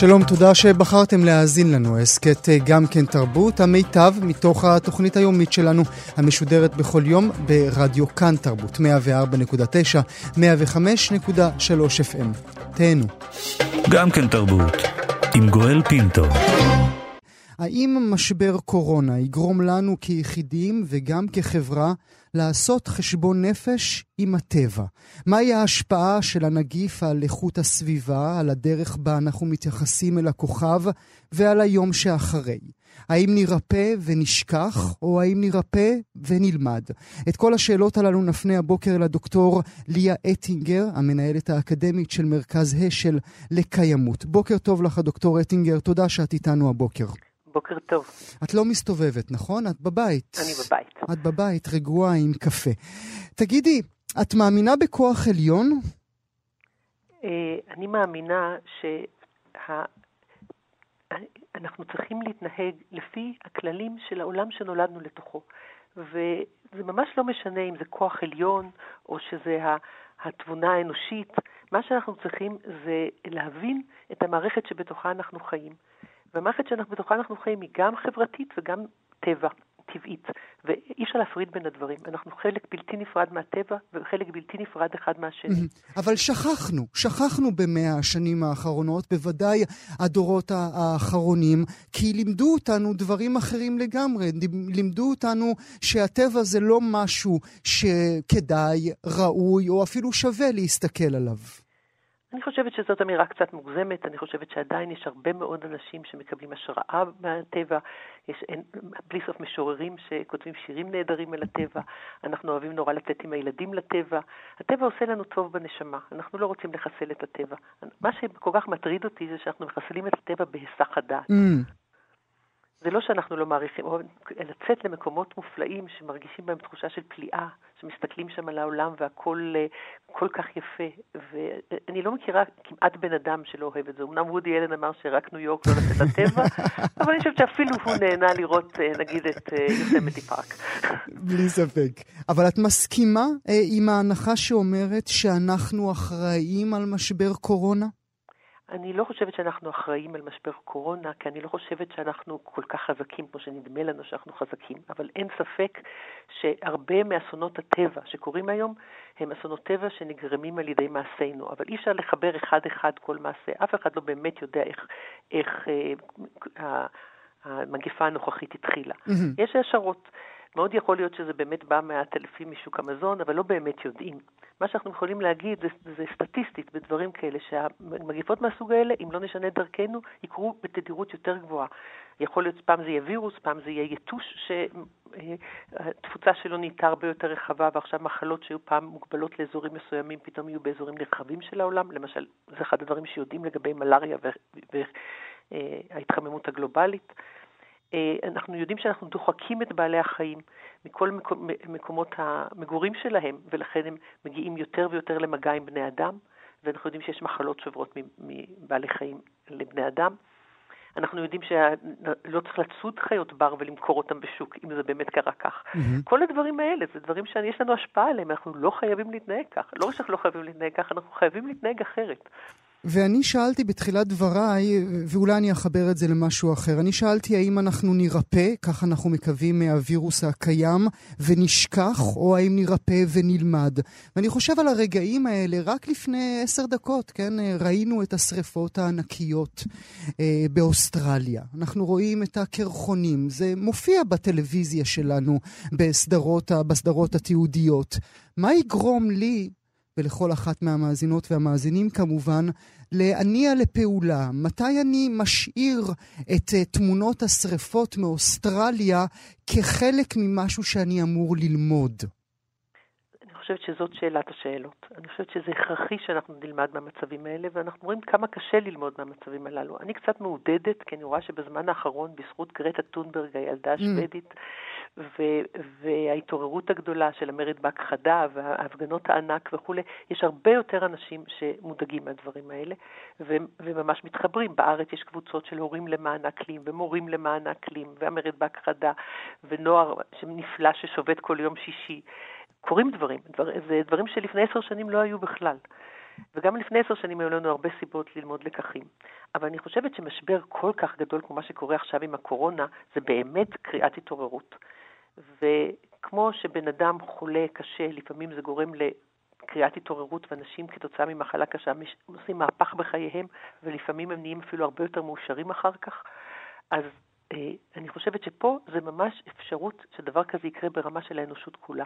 שלום, תודה שבחרתם להאזין לנו. הסכת אה, גם כן תרבות, המיטב מתוך התוכנית היומית שלנו, המשודרת בכל יום ברדיו כאן תרבות, 104.9, 105.3 FM. תהנו. גם כן תרבות, עם גואל פינטו. האם משבר קורונה יגרום לנו כיחידים וגם כחברה לעשות חשבון נפש עם הטבע? מהי ההשפעה של הנגיף על איכות הסביבה, על הדרך בה אנחנו מתייחסים אל הכוכב ועל היום שאחרי? האם נירפא ונשכח, או האם נירפא ונלמד? את כל השאלות הללו נפנה הבוקר לדוקטור ליה אטינגר, המנהלת האקדמית של מרכז השל לקיימות. בוקר טוב לך, דוקטור אטינגר, תודה שאת איתנו הבוקר. בוקר טוב. את לא מסתובבת, נכון? את בבית. אני בבית. את בבית, רגועה עם קפה. תגידי, את מאמינה בכוח עליון? אה, אני מאמינה שאנחנו צריכים להתנהג לפי הכללים של העולם שנולדנו לתוכו. וזה ממש לא משנה אם זה כוח עליון או שזה התבונה האנושית. מה שאנחנו צריכים זה להבין את המערכת שבתוכה אנחנו חיים. והמערכת שבתוכה אנחנו חיים היא גם חברתית וגם טבע, טבעית, ואי אפשר להפריד בין הדברים. אנחנו חלק בלתי נפרד מהטבע וחלק בלתי נפרד אחד מהשני. אבל שכחנו, שכחנו במאה השנים האחרונות, בוודאי הדורות האחרונים, כי לימדו אותנו דברים אחרים לגמרי. לימדו אותנו שהטבע זה לא משהו שכדאי, ראוי או אפילו שווה להסתכל עליו. אני חושבת שזאת אמירה קצת מוגזמת, אני חושבת שעדיין יש הרבה מאוד אנשים שמקבלים השראה מהטבע, יש אין, בלי סוף משוררים שכותבים שירים נהדרים על הטבע, אנחנו אוהבים נורא לצאת עם הילדים לטבע, הטבע עושה לנו טוב בנשמה, אנחנו לא רוצים לחסל את הטבע. מה שכל כך מטריד אותי זה שאנחנו מחסלים את הטבע בהיסח הדעת. Mm. זה לא שאנחנו לא מעריכים, או לצאת למקומות מופלאים שמרגישים בהם תחושה של פליאה, שמסתכלים שם על העולם והכל אה, כל כך יפה. ואני לא מכירה כמעט בן אדם שלא אוהב את זה. אמנם וודי אלן אמר שרק ניו יורק לא לצאת לטבע, אבל אני חושבת שאפילו הוא נהנה לראות, אה, נגיד, את יוסמתי אה, פארק. בלי ספק. אבל את מסכימה עם ההנחה שאומרת שאנחנו אחראים על משבר קורונה? אני לא חושבת שאנחנו אחראים על משבר קורונה, כי אני לא חושבת שאנחנו כל כך חזקים כמו שנדמה לנו שאנחנו חזקים, אבל אין ספק שהרבה מאסונות הטבע שקורים היום הם אסונות טבע שנגרמים על ידי מעשינו, אבל אי אפשר לחבר אחד-אחד כל מעשה. אף אחד לא באמת יודע איך, איך אה, המגפה הנוכחית התחילה. Mm-hmm. יש השערות. מאוד יכול להיות שזה באמת בא מעט אלפים משוק המזון, אבל לא באמת יודעים. מה שאנחנו יכולים להגיד זה, זה סטטיסטית בדברים כאלה, שהמגיפות מהסוג האלה, אם לא נשנה דרכנו, יקרו בתדירות יותר גבוהה. יכול להיות פעם זה יהיה וירוס, פעם זה יהיה יתוש שהתפוצה שלו נהייתה הרבה יותר רחבה, ועכשיו מחלות שהיו פעם מוגבלות לאזורים מסוימים, פתאום יהיו באזורים נרחבים של העולם. למשל, זה אחד הדברים שיודעים לגבי מלאריה וההתחממות הגלובלית. אה, אנחנו יודעים שאנחנו דוחקים את בעלי החיים מכל מקומות המגורים שלהם, ולכן הם מגיעים יותר ויותר למגע עם בני אדם, ואנחנו יודעים שיש מחלות שעוברות מבעלי חיים לבני אדם. אנחנו יודעים שלא צריך לצוד חיות בר ולמכור אותם בשוק, אם זה באמת קרה כך. Mm-hmm. כל הדברים האלה, זה דברים שיש לנו השפעה עליהם, אנחנו לא חייבים להתנהג כך. לא רק שאנחנו לא חייבים להתנהג כך, אנחנו חייבים להתנהג אחרת. ואני שאלתי בתחילת דבריי, ואולי אני אחבר את זה למשהו אחר, אני שאלתי האם אנחנו נירפא, כך אנחנו מקווים מהווירוס הקיים, ונשכח, או האם נירפא ונלמד. ואני חושב על הרגעים האלה, רק לפני עשר דקות, כן, ראינו את השריפות הענקיות אה, באוסטרליה. אנחנו רואים את הקרחונים, זה מופיע בטלוויזיה שלנו, בסדרות, בסדרות התיעודיות. מה יגרום לי ולכל אחת מהמאזינות והמאזינים כמובן, להניע לפעולה. מתי אני משאיר את uh, תמונות השריפות מאוסטרליה כחלק ממשהו שאני אמור ללמוד? חושבת שזאת שאלת השאלות. אני חושבת שזה הכרחי שאנחנו נלמד מהמצבים האלה, ואנחנו רואים כמה קשה ללמוד מהמצבים הללו. אני קצת מעודדת, כי אני רואה שבזמן האחרון, בזכות גרטה טונברג, הילדה mm. השוודית, ו- וההתעוררות הגדולה של המרד בהכחדה וההפגנות הענק וכולי, יש הרבה יותר אנשים שמודאגים מהדברים האלה ו- וממש מתחברים. בארץ יש קבוצות של הורים למען האקלים ומורים למען האקלים והמרד בהכחדה ונוער נפלא ששובת כל יום שישי. קורים דברים, דבר, זה דברים שלפני עשר שנים לא היו בכלל. וגם לפני עשר שנים היו לנו הרבה סיבות ללמוד לקחים. אבל אני חושבת שמשבר כל כך גדול כמו מה שקורה עכשיו עם הקורונה, זה באמת קריאת התעוררות. וכמו שבן אדם חולה קשה, לפעמים זה גורם לקריאת התעוררות, ואנשים כתוצאה ממחלה קשה עושים מהפך בחייהם, ולפעמים הם נהיים אפילו הרבה יותר מאושרים אחר כך, אז אה, אני חושבת שפה זה ממש אפשרות שדבר כזה יקרה ברמה של האנושות כולה.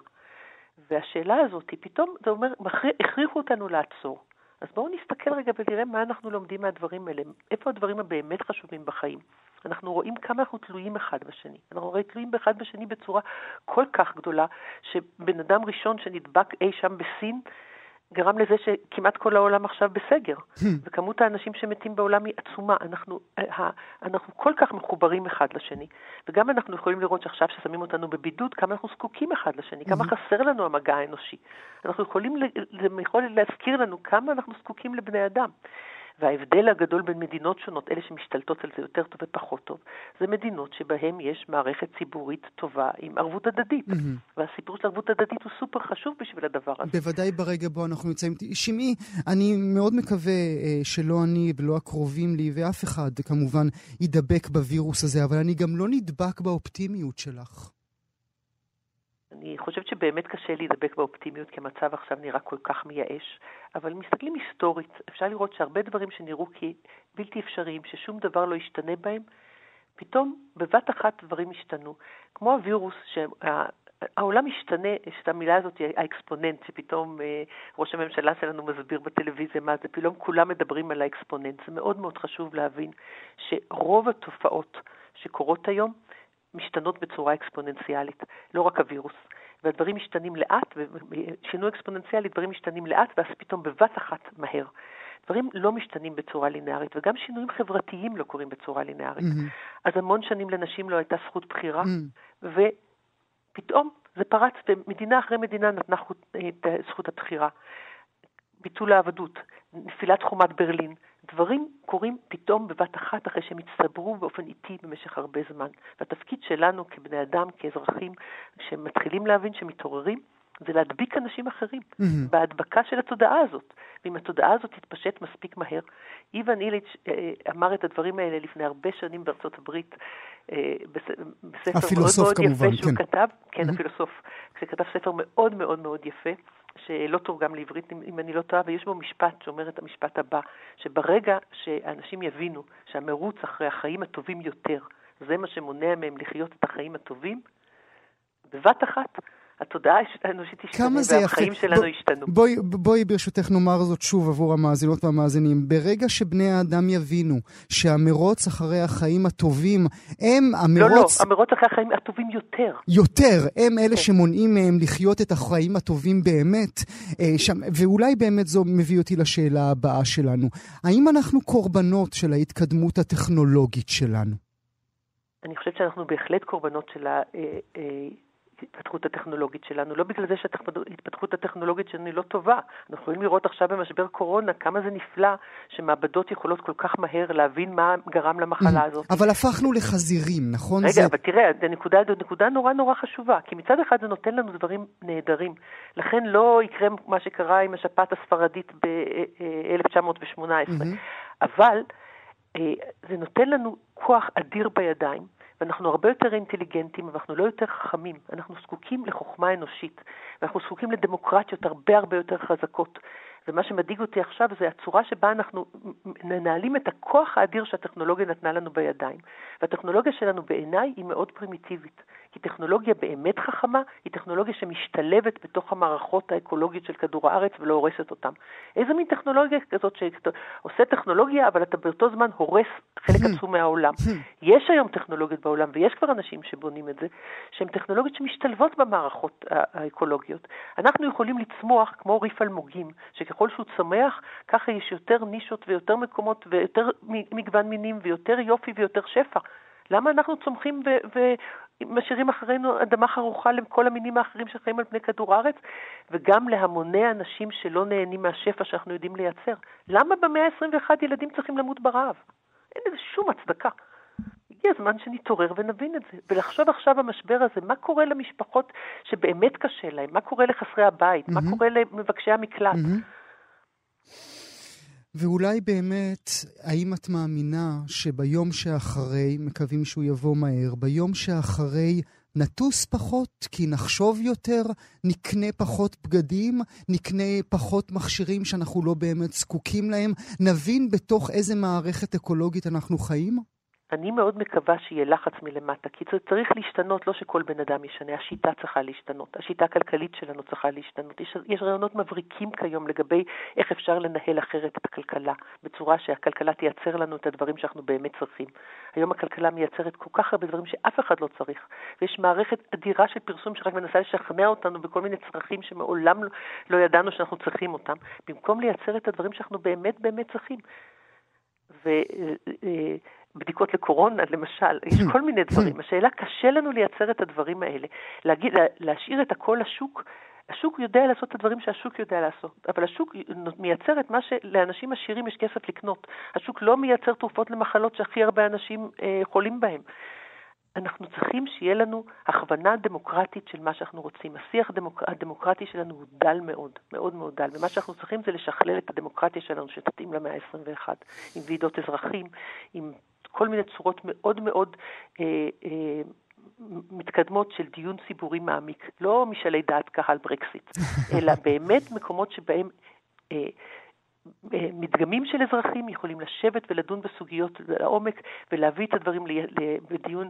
והשאלה הזאת, פתאום זה אומר, הכריחו אותנו לעצור. אז בואו נסתכל רגע ונראה מה אנחנו לומדים מהדברים האלה, איפה הדברים הבאמת חשובים בחיים. אנחנו רואים כמה אנחנו תלויים אחד בשני. אנחנו הרי תלויים באחד בשני בצורה כל כך גדולה, שבן אדם ראשון שנדבק אי שם בסין, גרם לזה שכמעט כל העולם עכשיו בסגר, hmm. וכמות האנשים שמתים בעולם היא עצומה. אנחנו, אה, אנחנו כל כך מחוברים אחד לשני, וגם אנחנו יכולים לראות שעכשיו ששמים אותנו בבידוד, כמה אנחנו זקוקים אחד לשני, כמה hmm. חסר לנו המגע האנושי. אנחנו יכולים, זה יכול להזכיר לנו כמה אנחנו זקוקים לבני אדם. וההבדל הגדול בין מדינות שונות, אלה שמשתלטות על זה יותר טוב ופחות טוב, זה מדינות שבהן יש מערכת ציבורית טובה עם ערבות הדדית. Mm-hmm. והסיפור של ערבות הדדית הוא סופר חשוב בשביל הדבר הזה. בוודאי ברגע בו אנחנו נמצאים. שמעי, אני מאוד מקווה אה, שלא אני ולא הקרובים לי, ואף אחד כמובן ידבק בווירוס הזה, אבל אני גם לא נדבק באופטימיות שלך. אני חושבת שבאמת קשה להידבק באופטימיות, כי המצב עכשיו נראה כל כך מייאש, אבל מסתכלים היסטורית, אפשר לראות שהרבה דברים שנראו כבלתי אפשריים, ששום דבר לא ישתנה בהם, פתאום בבת אחת דברים השתנו. כמו הווירוס, שהעולם משתנה, יש את המילה הזאת, האקספוננט, שפתאום אה, ראש הממשלה שלנו מסביר בטלוויזיה מה זה, פתאום כולם מדברים על האקספוננט. זה מאוד מאוד חשוב להבין שרוב התופעות שקורות היום, משתנות בצורה אקספוננציאלית, לא רק הווירוס. והדברים משתנים לאט, ושינוי אקספוננציאלי, דברים משתנים לאט, ואז פתאום בבת אחת מהר. דברים לא משתנים בצורה לינארית, וגם שינויים חברתיים לא קורים בצורה לינארית. Mm-hmm. אז המון שנים לנשים לא הייתה זכות בחירה, mm-hmm. ופתאום זה פרץ, ומדינה אחרי מדינה נתנה את זכות הבחירה. ביטול העבדות, נפילת חומת ברלין, דברים קורים פתאום בבת אחת אחרי שהם הצטברו באופן איטי במשך הרבה זמן. והתפקיד שלנו כבני אדם, כאזרחים, שמתחילים להבין שמתעוררים, זה להדביק אנשים אחרים mm-hmm. בהדבקה של התודעה הזאת. ואם התודעה הזאת תתפשט מספיק מהר, איוון איליץ' אה, אמר את הדברים האלה לפני הרבה שנים בארצות הברית, אה, בספר מאוד מאוד כמובן, יפה שהוא כן. כתב, כן, mm-hmm. הפילוסוף, כשכתב ספר מאוד מאוד מאוד יפה, שלא תורגם לעברית, אם אני לא טועה, ויש בו משפט שאומר את המשפט הבא, שברגע שאנשים יבינו שהמרוץ אחרי החיים הטובים יותר, זה מה שמונע מהם לחיות את החיים הטובים, בבת אחת התודעה האנושית תשתנה והחיים יפה. שלנו ישתנו. בואי, בואי ברשותך נאמר זאת שוב עבור המאזינות והמאזינים. ברגע שבני האדם יבינו שהמרוץ אחרי החיים הטובים הם המרוץ... לא, לא, המרוץ אחרי החיים הטובים יותר. יותר, הם אלה כן. שמונעים מהם לחיות את החיים הטובים באמת. אה, שם, ואולי באמת זו מביא אותי לשאלה הבאה שלנו. האם אנחנו קורבנות של ההתקדמות הטכנולוגית שלנו? אני חושבת שאנחנו בהחלט קורבנות של ה... ההתפתחות הטכנולוגית שלנו, לא בגלל זה שההתפתחות הטכנולוגית שלנו היא לא טובה. אנחנו יכולים לראות עכשיו במשבר קורונה כמה זה נפלא שמעבדות יכולות כל כך מהר להבין מה גרם למחלה mm. הזאת. אבל הפכנו לחזירים, נכון? רגע, זה... אבל תראה, זו נקודה, נקודה נורא נורא חשובה, כי מצד אחד זה נותן לנו דברים נהדרים. לכן לא יקרה מה שקרה עם השפעת הספרדית ב-1918. Mm-hmm. אבל אה, זה נותן לנו כוח אדיר בידיים. ואנחנו הרבה יותר אינטליגנטים, ואנחנו לא יותר חכמים. אנחנו זקוקים לחוכמה אנושית, ואנחנו זקוקים לדמוקרטיות הרבה הרבה יותר חזקות. ומה שמדאיג אותי עכשיו זה הצורה שבה אנחנו מנהלים את הכוח האדיר שהטכנולוגיה נתנה לנו בידיים. והטכנולוגיה שלנו בעיניי היא מאוד פרימיטיבית, כי טכנולוגיה באמת חכמה היא טכנולוגיה שמשתלבת בתוך המערכות האקולוגיות של כדור הארץ ולא הורסת אותם. איזה מין טכנולוגיה כזאת שאתה עושה טכנולוגיה, אבל אתה באותו זמן הורס חלק hmm. עצום מהעולם. Hmm. יש היום טכנולוגיות בעולם, ויש כבר אנשים שבונים את זה, שהן טכנולוגיות שמשתלבות במערכות האקולוגיות. אנחנו יכולים לצמוח כמו ריף אלמוגים, שככל שהוא צומח, ככה יש יותר נישות ויותר מקומות ויותר מגוון מינים ויותר יופי ויותר שפע. למה אנחנו צומחים ומשאירים אחרינו אדמה חרוכה לכל המינים האחרים שחיים על פני כדור הארץ, וגם להמוני אנשים שלא נהנים מהשפע שאנחנו יודעים לייצר? למה במאה ה-21 ילדים צריכים למות ברעב? אין לזה שום הצדקה. הגיע הזמן שנתעורר ונבין את זה, ולחשוב עכשיו במשבר הזה, מה קורה למשפחות שבאמת קשה להן, מה קורה לחסרי הבית, mm-hmm. מה קורה למבקשי המקלט. Mm-hmm. ואולי באמת, האם את מאמינה שביום שאחרי, מקווים שהוא יבוא מהר, ביום שאחרי נטוס פחות כי נחשוב יותר, נקנה פחות בגדים, נקנה פחות מכשירים שאנחנו לא באמת זקוקים להם, נבין בתוך איזה מערכת אקולוגית אנחנו חיים? אני מאוד מקווה שיהיה לחץ מלמטה, כי זה צריך להשתנות, לא שכל בן אדם ישנה, השיטה צריכה להשתנות, השיטה הכלכלית שלנו צריכה להשתנות. יש, יש רעיונות מבריקים כיום לגבי איך אפשר לנהל אחרת את הכלכלה, בצורה שהכלכלה תייצר לנו את הדברים שאנחנו באמת צריכים. היום הכלכלה מייצרת כל כך הרבה דברים שאף אחד לא צריך, ויש מערכת אדירה של פרסום שרק מנסה לשכנע אותנו בכל מיני צרכים שמעולם לא ידענו שאנחנו צריכים אותם, במקום לייצר את הדברים שאנחנו באמת באמת צריכים. ו... בדיקות לקורונה, למשל, יש כל מיני דברים. השאלה, קשה לנו לייצר את הדברים האלה. להגיד, להשאיר את הכל לשוק, השוק יודע לעשות את הדברים שהשוק יודע לעשות, אבל השוק מייצר את מה שלאנשים עשירים יש כסף לקנות. השוק לא מייצר תרופות למחלות שהכי הרבה אנשים אה, חולים בהן. אנחנו צריכים שיהיה לנו הכוונה דמוקרטית של מה שאנחנו רוצים. השיח הדמוק... הדמוקרטי שלנו הוא דל מאוד, מאוד מאוד דל, ומה שאנחנו צריכים זה לשכלל את הדמוקרטיה שלנו שתתאים למאה ה-21, עם ועידות אזרחים, עם כל מיני צורות מאוד מאוד אה, אה, מתקדמות של דיון ציבורי מעמיק, לא משאלי דעת קהל ברקסיט, אלא באמת מקומות שבהם אה, מדגמים של אזרחים יכולים לשבת ולדון בסוגיות לעומק ולהביא את הדברים לדיון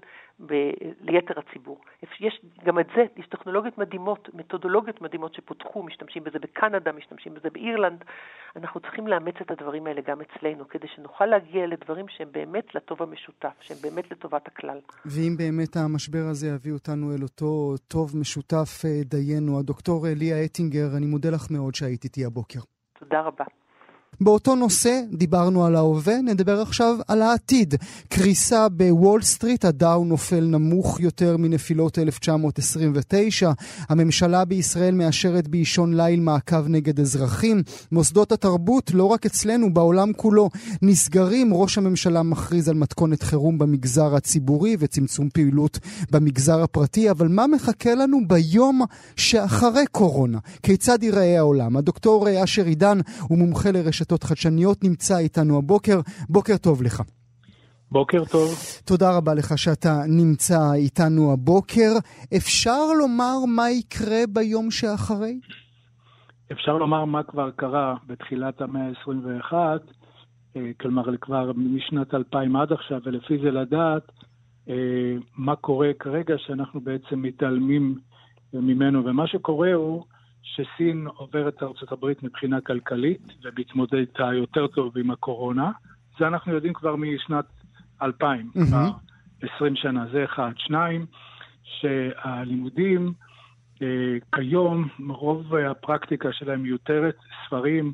ליתר הציבור. יש גם את זה, יש טכנולוגיות מדהימות, מתודולוגיות מדהימות שפותחו, משתמשים בזה בקנדה, משתמשים בזה באירלנד. אנחנו צריכים לאמץ את הדברים האלה גם אצלנו, כדי שנוכל להגיע לדברים שהם באמת לטוב המשותף, שהם באמת לטובת הכלל. ואם באמת המשבר הזה יביא אותנו אל אותו טוב משותף אה, דיינו, הדוקטור ליה אטינגר, אני מודה לך מאוד שהיית איתי הבוקר. תודה רבה. באותו נושא דיברנו על ההווה, נדבר עכשיו על העתיד. קריסה בוול סטריט, הדאו נופל נמוך יותר מנפילות 1929. הממשלה בישראל מאשרת באישון ליל מעקב נגד אזרחים. מוסדות התרבות, לא רק אצלנו, בעולם כולו, נסגרים. ראש הממשלה מכריז על מתכונת חירום במגזר הציבורי וצמצום פעילות במגזר הפרטי. אבל מה מחכה לנו ביום שאחרי קורונה? כיצד ייראה העולם? הדוקטור אשר עידן הוא מומחה לרשת... רשתות חדשניות, נמצא איתנו הבוקר. בוקר טוב לך. בוקר טוב. תודה רבה לך שאתה נמצא איתנו הבוקר. אפשר לומר מה יקרה ביום שאחרי? אפשר לומר מה כבר קרה בתחילת המאה ה-21, אה, כלומר כבר משנת 2000 עד עכשיו, ולפי זה לדעת אה, מה קורה כרגע שאנחנו בעצם מתעלמים ממנו. ומה שקורה הוא שסין עוברת ארצות הברית מבחינה כלכלית ומתמודדת יותר טוב עם הקורונה. זה אנחנו יודעים כבר משנת 2000, mm-hmm. כבר 20 שנה, זה אחד. שניים, שהלימודים אה, כיום, רוב הפרקטיקה שלהם מיותרת, ספרים,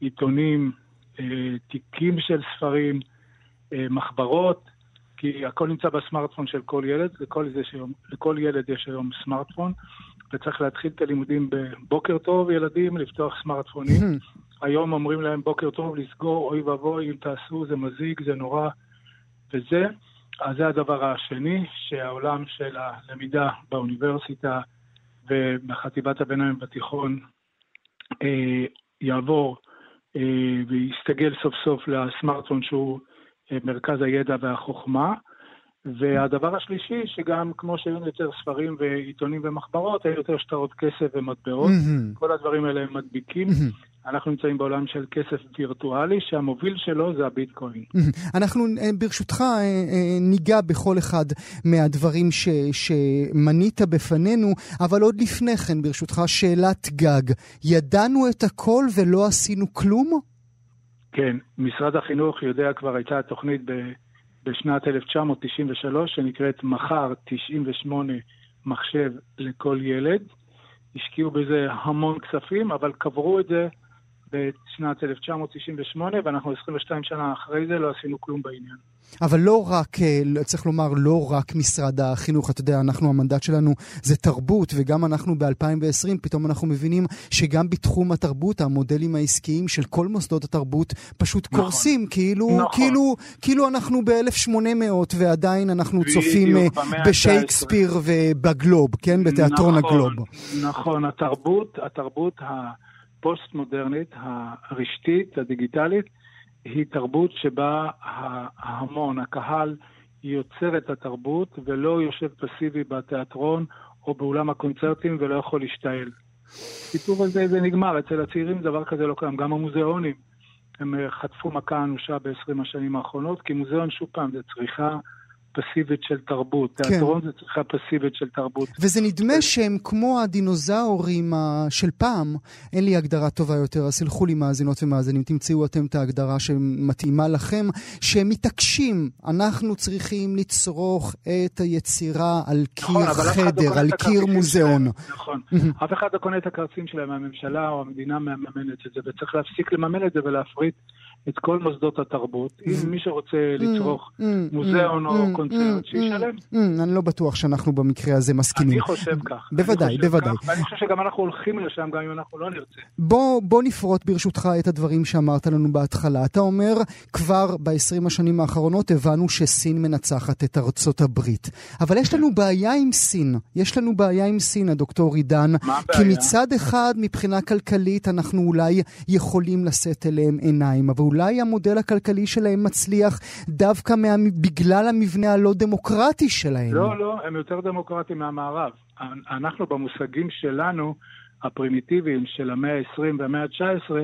עיתונים, אה, תיקים של ספרים, אה, מחברות, כי הכל נמצא בסמארטפון של כל ילד, לכל, שיום, לכל ילד יש היום סמארטפון. וצריך להתחיל את הלימודים בבוקר טוב, ילדים, לפתוח סמארטפונים. Hmm. היום אומרים להם בוקר טוב, לסגור, אוי ואבוי, אם תעשו, זה מזיק, זה נורא, וזה. אז זה הדבר השני, שהעולם של הלמידה באוניברסיטה ובחטיבת הביניים בתיכון אה, יעבור אה, ויסתגל סוף סוף לסמארטפון שהוא אה, מרכז הידע והחוכמה. והדבר השלישי, שגם כמו שהיו יותר ספרים ועיתונים ומחברות, היו יותר שטרות כסף ומטבעות. Mm-hmm. כל הדברים האלה הם מדביקים. Mm-hmm. אנחנו נמצאים בעולם של כסף וירטואלי, שהמוביל שלו זה הביטקוין. אנחנו אה, ברשותך אה, אה, ניגע בכל אחד מהדברים ש, שמנית בפנינו, אבל עוד לפני כן, ברשותך, שאלת גג. ידענו את הכל ולא עשינו כלום? כן, משרד החינוך יודע, כבר הייתה תוכנית ב, בשנת 1993 שנקראת מחר 98 מחשב לכל ילד. השקיעו בזה המון כספים, אבל קברו את זה בשנת 1998, ואנחנו 22 שנה אחרי זה לא עשינו כלום בעניין. אבל לא רק, אה, צריך לומר, לא רק משרד החינוך. אתה יודע, אנחנו, המנדט שלנו זה תרבות, וגם אנחנו ב-2020, פתאום אנחנו מבינים שגם בתחום התרבות, המודלים העסקיים של כל מוסדות התרבות פשוט נכון. קורסים. כאילו, נכון. כאילו, כאילו אנחנו ב-1800 ועדיין אנחנו צופים אה, בשייקספיר ובגלוב, כן? בתיאטרון נכון, הגלוב. נכון, התרבות, התרבות הפוסט-מודרנית, הרשתית, הדיגיטלית, היא תרבות שבה ההמון, הקהל, יוצר את התרבות ולא יושב פסיבי בתיאטרון או באולם הקונצרטים ולא יכול להשתעל. הסיפור הזה זה נגמר, אצל הצעירים דבר כזה לא קיים, גם המוזיאונים. הם אה, חטפו מכה אנושה ב-20 השנים האחרונות, כי מוזיאון, שוב פעם, זה צריכה פסיבית של תרבות. כן. תיאטרון זה צריכה פסיבית של תרבות. וזה נדמה שהם כמו הדינוזאורים של פעם. אין לי הגדרה טובה יותר, אז סלחו לי מאזינות ומאזינים, תמצאו אתם את ההגדרה שמתאימה לכם, שהם מתעקשים, אנחנו צריכים לצרוך את היצירה על קיר נכון, חדר, לא על קיר מוזיאון. נכון. אף אחד לא קונה את הקרצים שלהם, הממשלה או המדינה מממנת את זה, וצריך להפסיק לממן את זה ולהפריט. את כל מוסדות התרבות. אם mm. מי שרוצה mm. לצרוך mm. מוזיאון או קונצרט, שישלם. אני לא בטוח שאנחנו במקרה הזה מסכימים. אני חושב כך. בוודאי, בוודאי. ואני חושב שגם אנחנו הולכים לשם, גם אם אנחנו לא נרצה. בוא נפרוט ברשותך את הדברים שאמרת לנו בהתחלה. אתה אומר, כבר ב-20 השנים האחרונות הבנו שסין מנצחת את ארצות הברית. אבל יש לנו בעיה עם סין. יש לנו בעיה עם סין, הדוקטור עידן. מה הבעיה? כי מצד אחד, מבחינה כלכלית, אנחנו אולי יכולים לשאת אליהם עיניים, אבל אולי המודל הכלכלי שלהם מצליח דווקא מה... בגלל המבנה הלא דמוקרטי שלהם. לא, לא, הם יותר דמוקרטיים מהמערב. אנחנו במושגים שלנו, הפרימיטיביים של המאה ה-20 והמאה ה-19,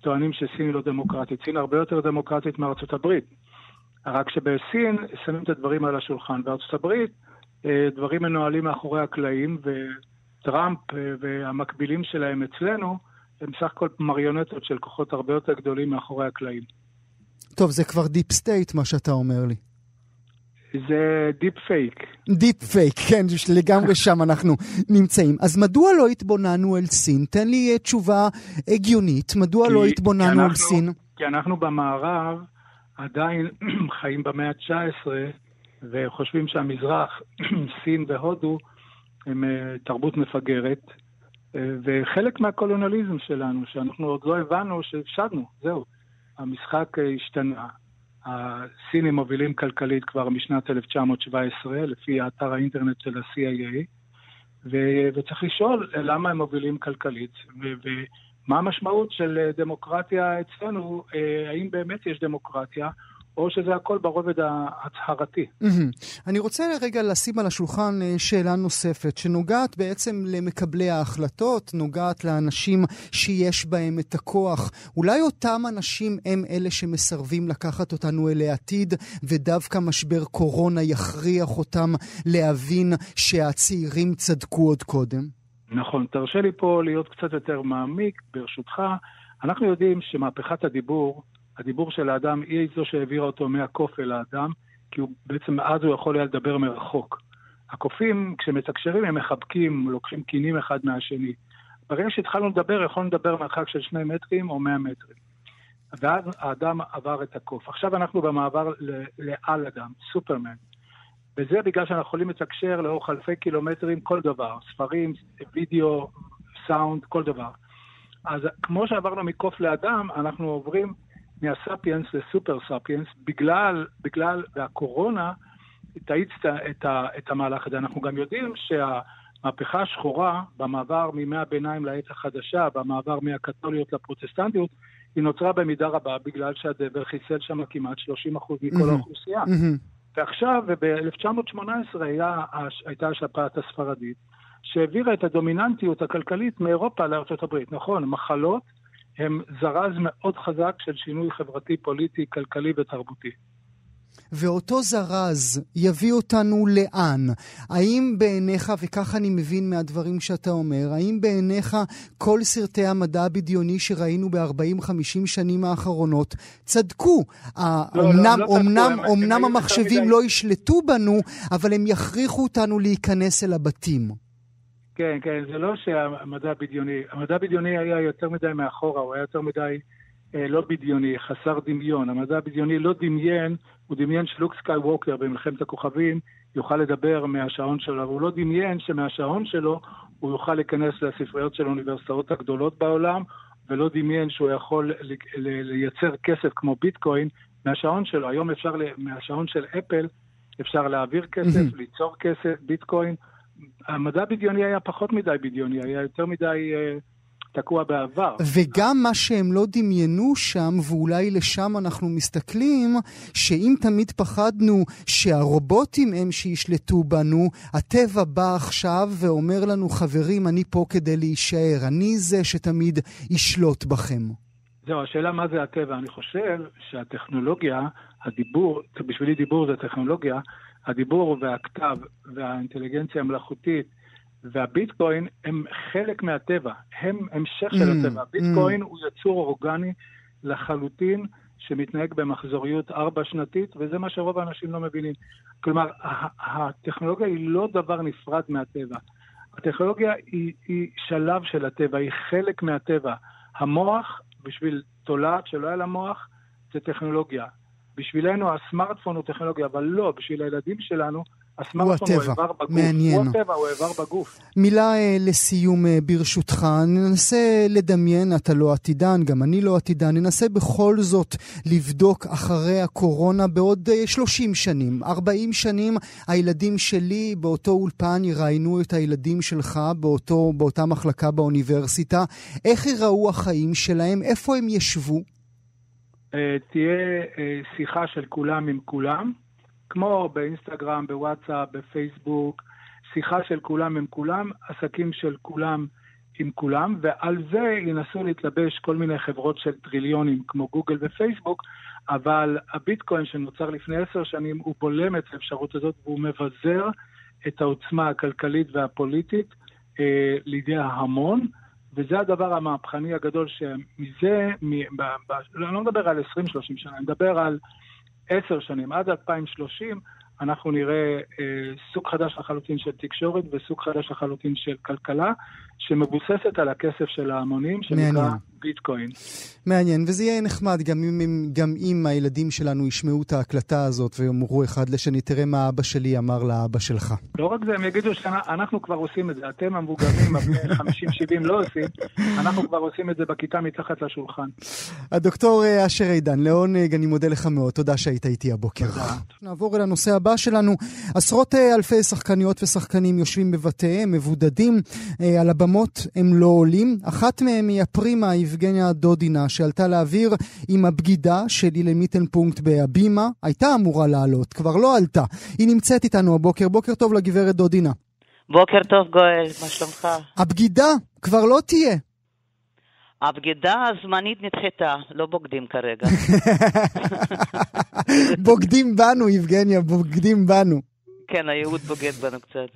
טוענים שסין היא לא דמוקרטית. סין הרבה יותר דמוקרטית מארצות הברית. רק שבסין שמים את הדברים על השולחן. בארצות הברית אה, דברים מנוהלים מאחורי הקלעים, וטראמפ אה, והמקבילים שלהם אצלנו הם סך הכל מריונטות של כוחות הרבה יותר גדולים מאחורי הקלעים. טוב, זה כבר דיפ סטייט, מה שאתה אומר לי. זה דיפ פייק. דיפ פייק, כן, לגמרי שם אנחנו נמצאים. אז מדוע לא התבוננו אל סין? תן לי אה, תשובה הגיונית, מדוע לא כי, לא התבוננו אנחנו, אל סין? כי אנחנו במערב עדיין חיים במאה ה-19 וחושבים שהמזרח, סין והודו, הם אה, תרבות מפגרת. וחלק מהקולוניאליזם שלנו, שאנחנו עוד לא הבנו שהפסדנו, זהו. המשחק אה, השתנה. הסינים מובילים כלכלית כבר משנת 1917, לפי אתר האינטרנט של ה-CIA, ו- וצריך לשאול למה הם מובילים כלכלית, ומה המשמעות של אה, דמוקרטיה אצלנו, אה, האם באמת יש דמוקרטיה, או שזה הכל ברובד ההצהרתי. אני רוצה רגע לשים על השולחן אה, שאלה נוספת, שנוגעת בעצם למקבלי ההחלטות, נוגעת לאנשים שיש בהם את הכוח. אולי אותם אנשים הם אלה שמסרבים לקחת אותנו אל העתיד, ודווקא משבר קורונה יכריח אותם להבין שהצעירים צדקו עוד קודם? נכון. תרשה לי פה להיות קצת יותר מעמיק, ברשותך. אנחנו יודעים שמהפכת הדיבור הדיבור של האדם היא זו שהעבירה אותו מהקוף אל האדם, כי הוא בעצם אז הוא יכול היה לדבר מרחוק. הקופים, כשמתקשרים, הם מחבקים, לוקחים קינים אחד מהשני. ברגע שהתחלנו לדבר, יכולנו לדבר מרחק של שני מטרים או מאה מטרים. ואז האדם עבר את הקוף. עכשיו אנחנו במעבר לעל אדם, סופרמן. וזה בגלל שאנחנו יכולים לתקשר לאורך אלפי קילומטרים כל דבר, ספרים, וידאו, סאונד, כל דבר. אז כמו שעברנו מקוף לאדם, אנחנו עוברים מהספיאנס לסופר ספיאנס, בגלל, בגלל, והקורונה תאיץ את, את המהלך הזה. אנחנו גם יודעים שהמהפכה השחורה במעבר מימי הביניים לעת החדשה, במעבר מהקתוליות לפרוטסטנטיות, היא נוצרה במידה רבה בגלל שהדבר חיסל שם כמעט 30% מכל mm-hmm. האוכלוסייה. Mm-hmm. ועכשיו, ב-1918 היה, הייתה השפעת הספרדית, שהעבירה את הדומיננטיות הכלכלית מאירופה לארצות הברית. נכון, מחלות הם זרז מאוד חזק של שינוי חברתי, פוליטי, כלכלי ותרבותי. ואותו זרז יביא אותנו לאן? האם בעיניך, וכך אני מבין מהדברים שאתה אומר, האם בעיניך כל סרטי המדע הבדיוני שראינו ב-40-50 שנים האחרונות צדקו? לא, אומנם, לא, לא אומנם, צדקו, אומנם הם, המחשבים לא ישלטו בנו, אבל הם יכריחו אותנו להיכנס אל הבתים. כן, כן, זה לא שהמדע הבדיוני, המדע הבדיוני היה יותר מדי מאחורה, הוא היה יותר מדי אה, לא בדיוני, חסר דמיון. המדע הבדיוני לא דמיין, הוא דמיין שלוק סקייווקר במלחמת הכוכבים יוכל לדבר מהשעון שלו, אבל הוא לא דמיין שמהשעון שלו הוא יוכל להיכנס לספריות של האוניברסיטאות הגדולות בעולם, ולא דמיין שהוא יכול לייצר כסף כמו ביטקוין מהשעון שלו. היום אפשר, מהשעון של אפל, אפשר להעביר כסף, ליצור כסף, ביטקוין. המדע הבדיוני היה פחות מדי בדיוני, היה יותר מדי... אה, תקוע בעבר. וגם מה שהם לא דמיינו שם, ואולי לשם אנחנו מסתכלים, שאם תמיד פחדנו שהרובוטים הם שישלטו בנו, הטבע בא עכשיו ואומר לנו, חברים, אני פה כדי להישאר, אני זה שתמיד ישלוט בכם. זהו, השאלה מה זה הטבע. אני חושב שהטכנולוגיה, הדיבור, בשבילי דיבור זה טכנולוגיה, הדיבור והכתב והאינטליגנציה המלאכותית והביטקוין הם חלק מהטבע, הם המשך של mm, הטבע. mm. הוא יצור אורגני לחלוטין, שמתנהג במחזוריות ארבע שנתית, וזה מה שרוב האנשים לא מבינים. כלומר, הטכנולוגיה היא לא דבר נפרד מהטבע. הטכנולוגיה היא, היא שלב של הטבע, היא חלק מהטבע. המוח, בשביל תולעת שלא היה לה מוח, זה טכנולוגיה. בשבילנו הסמארטפון הוא טכנולוגיה, אבל לא, בשביל הילדים שלנו הוא הטבע, מעניין. הוא הטבע, הוא איבר בגוף. מילה אה, לסיום אה, ברשותך, ננסה לדמיין, אתה לא עתידן, גם אני לא עתידן, ננסה בכל זאת לבדוק אחרי הקורונה בעוד 30 אה, שנים, 40 שנים, הילדים שלי באותו אולפן יראיינו את הילדים שלך באותו, באותה מחלקה באוניברסיטה. איך יראו החיים שלהם? איפה הם ישבו? תהיה שיחה של כולם עם כולם. כמו באינסטגרם, בוואטסאפ, בפייסבוק, שיחה של כולם עם כולם, עסקים של כולם עם כולם, ועל זה ינסו להתלבש כל מיני חברות של טריליונים כמו גוגל ופייסבוק, אבל הביטקוין שנוצר לפני עשר שנים, הוא בולם את האפשרות הזאת והוא מבזר את העוצמה הכלכלית והפוליטית אה, לידי ההמון. וזה הדבר המהפכני הגדול שמזה, מ, ב, ב, אני לא מדבר על 20-30 שנה, אני מדבר על עשר שנים, עד 2030, אנחנו נראה אה, סוג חדש לחלוטין של תקשורת וסוג חדש לחלוטין של כלכלה, שמבוססת על הכסף של ההמונים, שנקרא. ביטקוין. מעניין, וזה יהיה נחמד גם אם, גם אם הילדים שלנו ישמעו את ההקלטה הזאת ויאמרו אחד לשני, תראה מה אבא שלי אמר לאבא שלך. לא רק זה, הם יגידו שאנחנו כבר עושים את זה, אתם המבוגרים, הבני 50-70 לא עושים, אנחנו כבר עושים את זה בכיתה מתחת לשולחן. הדוקטור אה, אשר עידן, לעונג, אני מודה לך מאוד, תודה שהיית איתי הבוקר. תודה. נעבור אל הנושא הבא שלנו. עשרות אה, אלפי שחקניות ושחקנים יושבים בבתיהם, מבודדים, אה, על הבמות הם לא עולים. אחת מהם היא הפרימה, יבגניה דודינה, שעלתה לאוויר עם הבגידה של אילן מיטנפונקט בהבימה, הייתה אמורה לעלות, כבר לא עלתה. היא נמצאת איתנו הבוקר. בוקר טוב לגברת דודינה. בוקר טוב גואל, מה שלומך? הבגידה כבר לא תהיה. הבגידה הזמנית נדחתה, לא בוגדים כרגע. בוגדים בנו, יבגניה, בוגדים בנו. כן, הייעוד בוגד בנו קצת.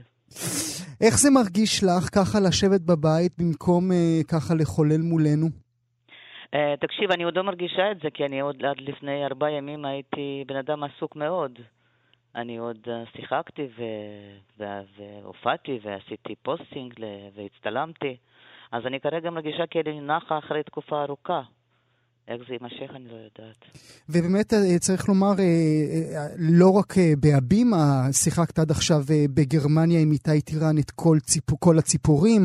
איך זה מרגיש לך ככה לשבת בבית במקום uh, ככה לחולל מולנו? Uh, תקשיב, אני עוד לא מרגישה את זה, כי אני עוד עד לפני ארבעה ימים הייתי בן אדם עסוק מאוד. אני עוד אה, שיחקתי והופעתי ועשיתי posting והצטלמתי. אז אני כרגע מרגישה כאילו נחה אחרי תקופה ארוכה. איך זה יימשך, אני לא יודעת. ובאמת אה, צריך לומר, אה, אה, לא רק בהבימה, שיחקת עד עכשיו בגרמניה עם איתי טירן את כל, ציפ... כל הציפורים.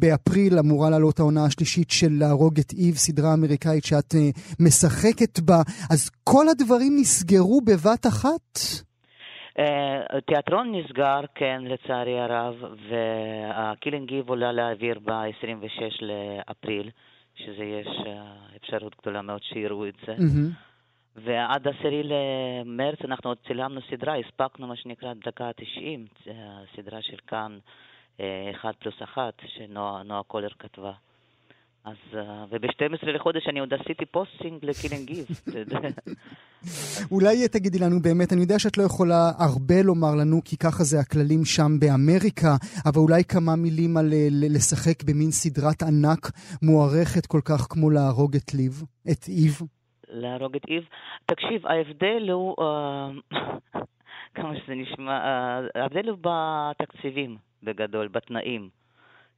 באפריל אמורה לעלות העונה השלישית של להרוג את Eve, סדרה אמריקאית שאת משחקת בה. אז כל הדברים נסגרו בבת אחת? תיאטרון נסגר, כן, לצערי הרב, והקילינג גיב עולה לאוויר ב-26 לאפריל. שזה יש אה, אפשרות גדולה מאוד שיראו את זה. Mm-hmm. ועד עשירי למרץ אנחנו עוד צילמנו סדרה, הספקנו מה שנקרא דקה ה-90, סדרה של כאן, אה, אחד פלוס אחת, שנועה קולר כתבה. אז, אה, וב-12 לחודש אני עוד עשיתי posting ל Killing Eve, אולי תגידי לנו באמת, אני יודע שאת לא יכולה הרבה לומר לנו, כי ככה זה הכללים שם באמריקה, אבל אולי כמה מילים על לשחק במין סדרת ענק מוערכת כל כך כמו להרוג את ליב, את Eve. להרוג את Eve. תקשיב, ההבדל הוא, אה, כמה שזה נשמע, ההבדל הוא בתקציבים, בגדול, בתנאים.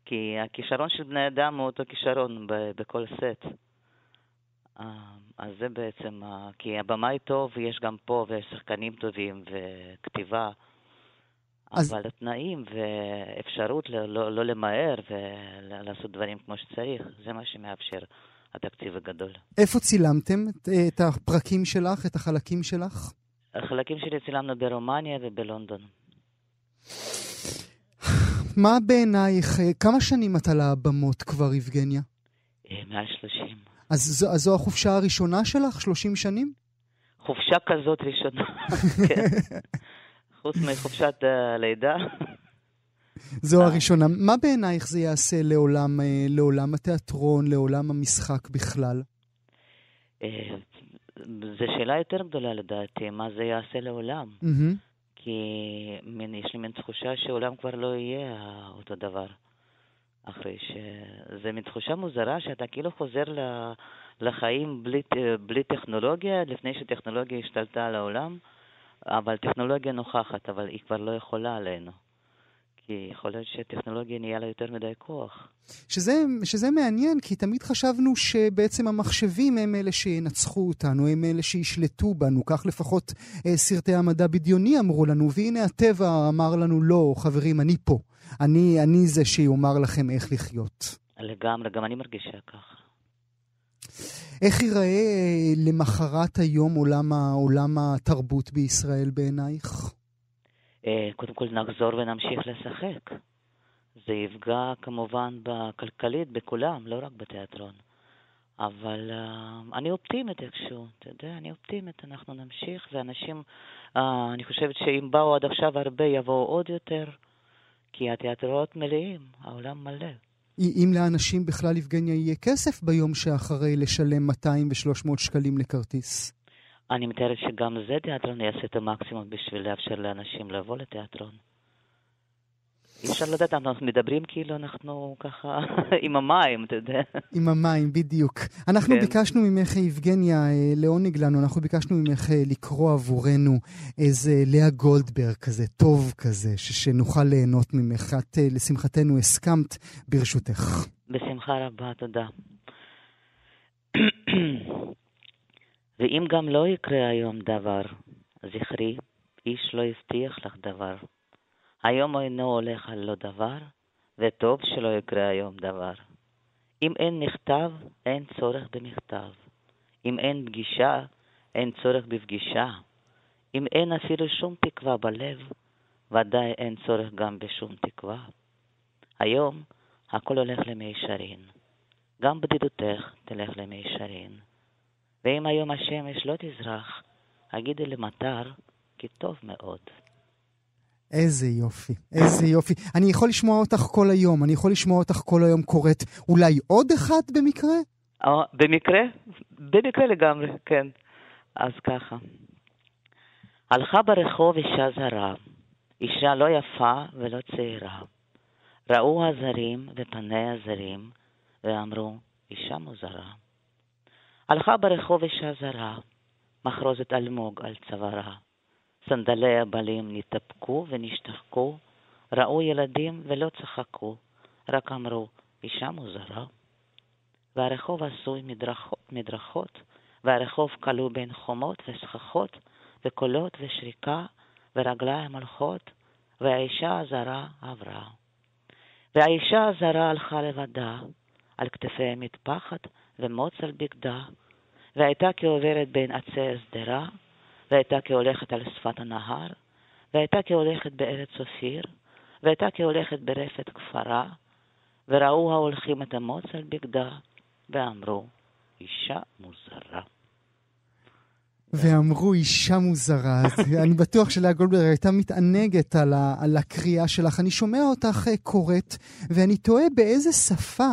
כי הכישרון של בני אדם הוא אותו כישרון בכל סט. אה, אז זה בעצם, כי הבמאי טוב, יש גם פה, ויש שחקנים טובים, וכתיבה. אז... אבל התנאים ואפשרות לא, לא, לא למהר ולעשות דברים כמו שצריך, זה מה שמאפשר התקציב הגדול. איפה צילמתם את הפרקים שלך, את החלקים שלך? החלקים שלי צילמנו ברומניה ובלונדון. מה בעינייך, כמה שנים את על הבמות כבר, יבגניה? אה, מעל 30. אז זו, אז זו החופשה הראשונה שלך? 30 שנים? חופשה כזאת ראשונה, כן. חוץ מחופשת הלידה. זו אה. הראשונה. מה בעינייך זה יעשה לעולם, אה, לעולם התיאטרון, לעולם המשחק בכלל? זו שאלה יותר גדולה לדעתי, מה זה יעשה לעולם. כי מין, יש לי מין תחושה שהעולם כבר לא יהיה אותו דבר. אחרי ש... זה מין תחושה מוזרה שאתה כאילו חוזר לחיים בלי, בלי טכנולוגיה, לפני שטכנולוגיה השתלטה על העולם, אבל טכנולוגיה נוכחת, אבל היא כבר לא יכולה עלינו. כי יכול להיות שטכנולוגיה נהיה לה יותר מדי כוח. שזה, שזה מעניין, כי תמיד חשבנו שבעצם המחשבים הם אלה שינצחו אותנו, הם אלה שישלטו בנו, כך לפחות אה, סרטי המדע בדיוני אמרו לנו, והנה הטבע אמר לנו, לא, חברים, אני פה. אני, אני זה שיאמר לכם איך לחיות. לגמרי, גם אני מרגישה ככה. איך ייראה אה, למחרת היום עולם, עולם התרבות בישראל בעינייך? אה, קודם כל נחזור ונמשיך לשחק. זה יפגע כמובן בכלכלית, בכולם, לא רק בתיאטרון. אבל uh, אני אופטימית איכשהו, אתה יודע, אני אופטימית, אנחנו נמשיך, ואנשים, uh, אני חושבת שאם באו עד עכשיו הרבה, יבואו עוד יותר, כי התיאטראות מלאים, העולם מלא. אם לאנשים בכלל, יבגניה, יהיה כסף ביום שאחרי לשלם 200 ו-300 שקלים לכרטיס? אני מתארת שגם זה תיאטרון יעשה את המקסימום בשביל לאפשר לאנשים לבוא לתיאטרון. אי אפשר לדעת, אנחנו מדברים כאילו אנחנו ככה עם המים, אתה יודע. עם המים, בדיוק. אנחנו כן. ביקשנו ממך, יבגניה, אה, לעונג לנו, אנחנו ביקשנו ממך אה, לקרוא עבורנו איזה לאה גולדברג כזה, טוב כזה, שנוכל ליהנות ממך. את, אה, לשמחתנו, הסכמת ברשותך. בשמחה רבה, תודה. ואם גם לא יקרה היום דבר, זכרי, איש לא הבטיח לך דבר. היום אינו הולך על לא דבר, וטוב שלא יקרה היום דבר. אם אין נכתב, אין צורך במכתב. אם אין פגישה, אין צורך בפגישה. אם אין אפילו שום תקווה בלב, ודאי אין צורך גם בשום תקווה. היום הכל הולך למישרין. גם בדידותך תלך למישרין. ואם היום השמש לא תזרח, הגידי למטר, כי טוב מאוד. איזה יופי, איזה יופי. אני יכול לשמוע אותך כל היום, אני יכול לשמוע אותך כל היום קוראת אולי עוד אחד במקרה? או, במקרה? במקרה לגמרי, כן. אז ככה. הלכה ברחוב אישה זרה, אישה לא יפה ולא צעירה. ראו הזרים ופניה זרים, ואמרו, אישה מוזרה. הלכה ברחוב אישה זרה, מחרוזת אלמוג על צווארה. סנדלי הבלים נתאפקו ונשתחקו, ראו ילדים ולא צחקו, רק אמרו, אישה מוזרה. והרחוב עשוי מדרכות, מדרכות והרחוב כלוא בין חומות וסככות, וקולות ושריקה, ורגליים הולכות, והאישה הזרה עברה. והאישה הזרה הלכה לבדה, על כתפי מטפחת ומוץ על בגדה, והייתה כעוברת בין עצי השדרה, והייתה כהולכת על שפת הנהר, והייתה כהולכת בארץ אופיר, והייתה כהולכת ברפת כפרה, וראו ההולכים את המוץ על בגדה, ואמרו, אישה מוזרה. ואמרו אישה מוזרה. אני בטוח שלאה גולדברג הייתה מתענגת על, ה, על הקריאה שלך. אני שומע אותך אה, קוראת, ואני תוהה באיזה שפה,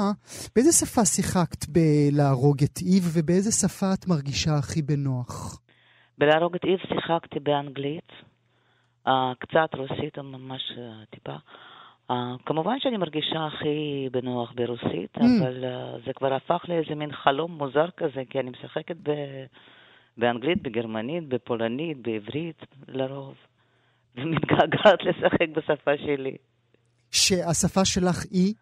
באיזה שפה שיחקת בלהרוג את איב, ובאיזה שפה את מרגישה הכי בנוח? בלהרוג את איב שיחקתי באנגלית, uh, קצת רוסית, ממש uh, טיפה. Uh, כמובן שאני מרגישה הכי בנוח ברוסית, mm. אבל uh, זה כבר הפך לאיזה מין חלום מוזר כזה, כי אני משחקת ב... באנגלית, בגרמנית, בפולנית, בעברית, לרוב. ומתגעגעת לשחק בשפה שלי. שהשפה שלך היא?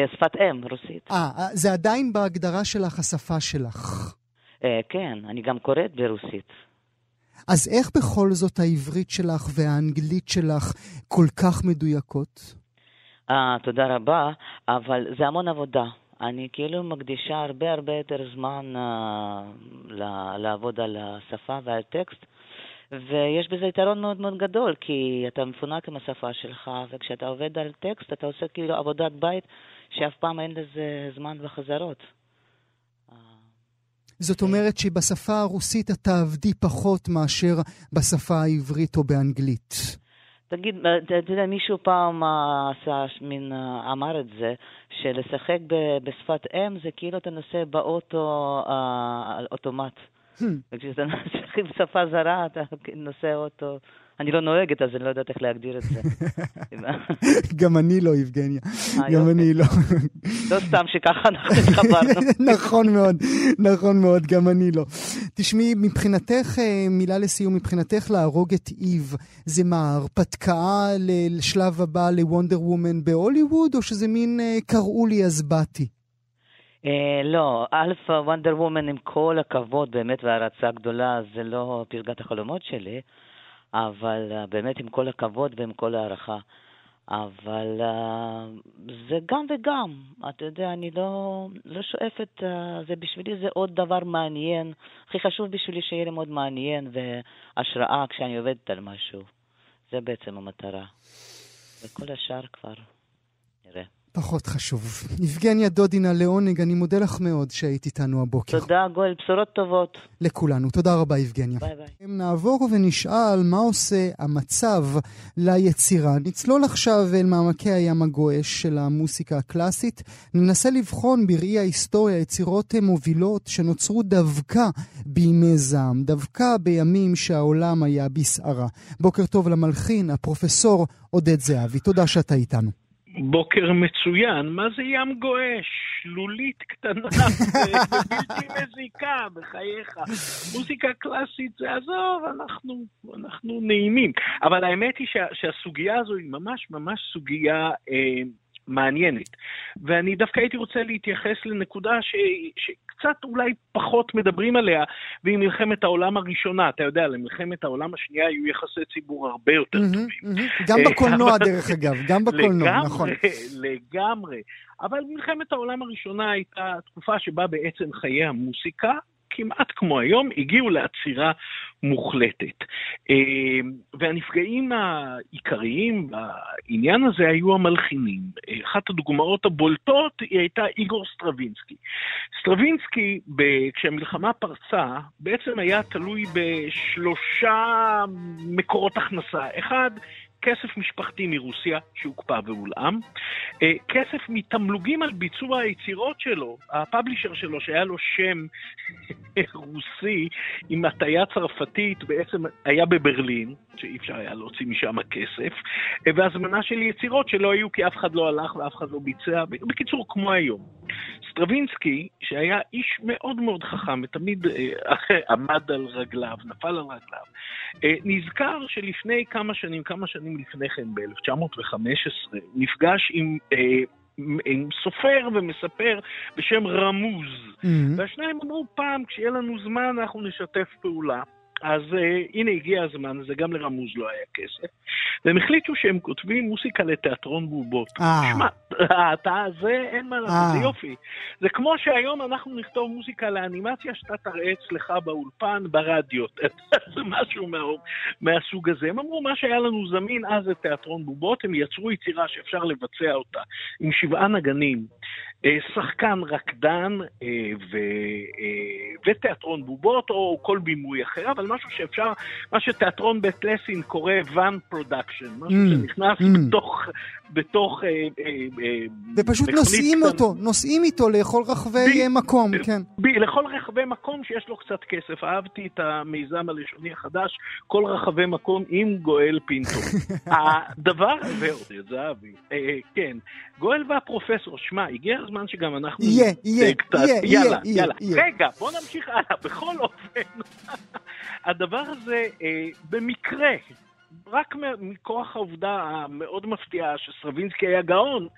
שפת אם, רוסית. אה, זה עדיין בהגדרה שלך השפה שלך. אה, כן, אני גם קוראת ברוסית. אז איך בכל זאת העברית שלך והאנגלית שלך כל כך מדויקות? אה, תודה רבה, אבל זה המון עבודה. אני כאילו מקדישה הרבה הרבה יותר זמן uh, לעבוד על השפה ועל טקסט, ויש בזה יתרון מאוד מאוד גדול, כי אתה מפונק עם השפה שלך, וכשאתה עובד על טקסט אתה עושה כאילו עבודת בית שאף פעם אין לזה זמן וחזרות. זאת אומרת שבשפה הרוסית אתה עבדי פחות מאשר בשפה העברית או באנגלית. תגיד, אתה יודע, מישהו פעם אה, עשה מין, אה, אמר את זה, שלשחק בשפת אם זה כאילו אתה נוסע באוטו אה, על אוטומט. Hmm. וכשאתה נוסע בשפה זרה, אתה נוסע אוטו... אני לא נוהגת, אז אני לא יודעת איך להגדיר את זה. גם אני לא, יבגניה. גם אני לא. לא סתם שככה אנחנו התחברנו. נכון מאוד, נכון מאוד, גם אני לא. תשמעי, מבחינתך, אה, מילה לסיום, מבחינתך להרוג את איב, זה מה, הרפתקה לשלב הבא לוונדר וומן בהוליווד, או שזה מין אה, קראו לי אז באתי? אה, לא, אלפא וונדר וומן עם כל הכבוד באמת והערצה גדולה, זה לא פסגת החלומות שלי. אבל אה, באמת עם כל הכבוד ועם כל הערכה. אבל אה, זה גם וגם, אתה יודע, אני לא, לא שואפת, אה, זה בשבילי זה עוד דבר מעניין. הכי חשוב בשבילי שיהיה לי מאוד מעניין והשראה כשאני עובדת על משהו. זה בעצם המטרה. וכל השאר כבר נראה. פחות חשוב. יבגניה דודינה לעונג, אני מודה לך מאוד שהיית איתנו הבוקר. תודה, גואל, בשורות טובות. לכולנו. תודה רבה, יבגניה. ביי ביי. נעבור ונשאל מה עושה המצב ליצירה. נצלול עכשיו אל מעמקי הים הגועש של המוסיקה הקלאסית. ננסה לבחון בראי ההיסטוריה יצירות מובילות שנוצרו דווקא בימי זעם, דווקא בימים שהעולם היה בסערה. בוקר טוב למלחין, הפרופסור עודד זהבי. תודה שאתה איתנו. בוקר מצוין, מה זה ים גועש? שלולית קטנה ובלתי מזיקה, בחייך. מוזיקה קלאסית זה עזוב, אנחנו, אנחנו נעימים. אבל האמת היא שה, שהסוגיה הזו היא ממש ממש סוגיה אה, מעניינת. ואני דווקא הייתי רוצה להתייחס לנקודה ש... שקצת אולי פחות מדברים עליה, והיא מלחמת העולם הראשונה. אתה יודע, למלחמת העולם השנייה היו יחסי ציבור הרבה יותר טובים. גם בקולנוע, דרך אגב, גם בקולנוע, נכון. לגמרי. אבל מלחמת העולם הראשונה הייתה תקופה שבה בעצם חיי המוסיקה כמעט כמו היום, הגיעו לעצירה מוחלטת. אה, והנפגעים העיקריים בעניין הזה היו המלחינים. אחת הדוגמאות הבולטות היא הייתה איגור סטרווינסקי. סטרווינסקי, כשהמלחמה פרצה, בעצם היה תלוי בשלושה מקורות הכנסה. אחד, כסף משפחתי מרוסיה שהוקפא והולאם, אה, כסף מתמלוגים על ביצוע היצירות שלו, ה publisher שלו שהיה לו שם רוסי עם הטיה צרפתית בעצם היה בברלין, שאי אפשר היה להוציא משם כסף, אה, והזמנה של יצירות שלא היו כי אף אחד לא הלך ואף אחד לא ביצע, בקיצור כמו היום. סטרווינסקי, שהיה איש מאוד מאוד חכם ותמיד אה, עמד על רגליו, נפל על רגליו, נזכר שלפני כמה שנים, כמה שנים שנים לפני כן, ב-1915, נפגש עם... אה, עם סופר ומספר בשם רמוז. Mm-hmm. והשניים אמרו, פעם, כשיהיה לנו זמן, אנחנו נשתף פעולה. אז uh, הנה הגיע הזמן, זה גם לרמוז לא היה כסף. והם החליטו שהם כותבים מוסיקה לתיאטרון בובות. אה. אתה, זה אין מה לעשות, זה יופי. זה כמו שהיום אנחנו נכתוב מוסיקה לאנימציה שאתה תראה אצלך באולפן, ברדיו. זה משהו מה, מהסוג הזה. הם אמרו, מה שהיה לנו זמין אז זה תיאטרון בובות, הם יצרו יצירה שאפשר לבצע אותה עם שבעה נגנים. אה, שחקן רקדן אה, ו, ותיאטרון בובות או כל בימוי אחר, אבל משהו שאפשר, מה שתיאטרון בית לסין קורא van production, משהו mm, שנכנס mm. בתוך... בתוך... ופשוט נוסעים. אותו, נוסעים איתו לכל רחבי ב, מקום, ב, כן. ב, לכל רחבי מקום שיש לו קצת כסף. אהבתי את המיזם הלשוני החדש, כל רחבי מקום עם גואל פינטו. הדבר, זהו, זה אהבי. כן, גואל והפרופסור, שמע, הגיע הזמן שגם אנחנו... יהיה, יהיה, יהיה, יאללה, יאללה. רגע, בוא נמשיך הלאה. בכל אופן, הדבר הזה אה, במקרה, רק מכוח העובדה המאוד מפתיעה שסרווינסקי היה גאון,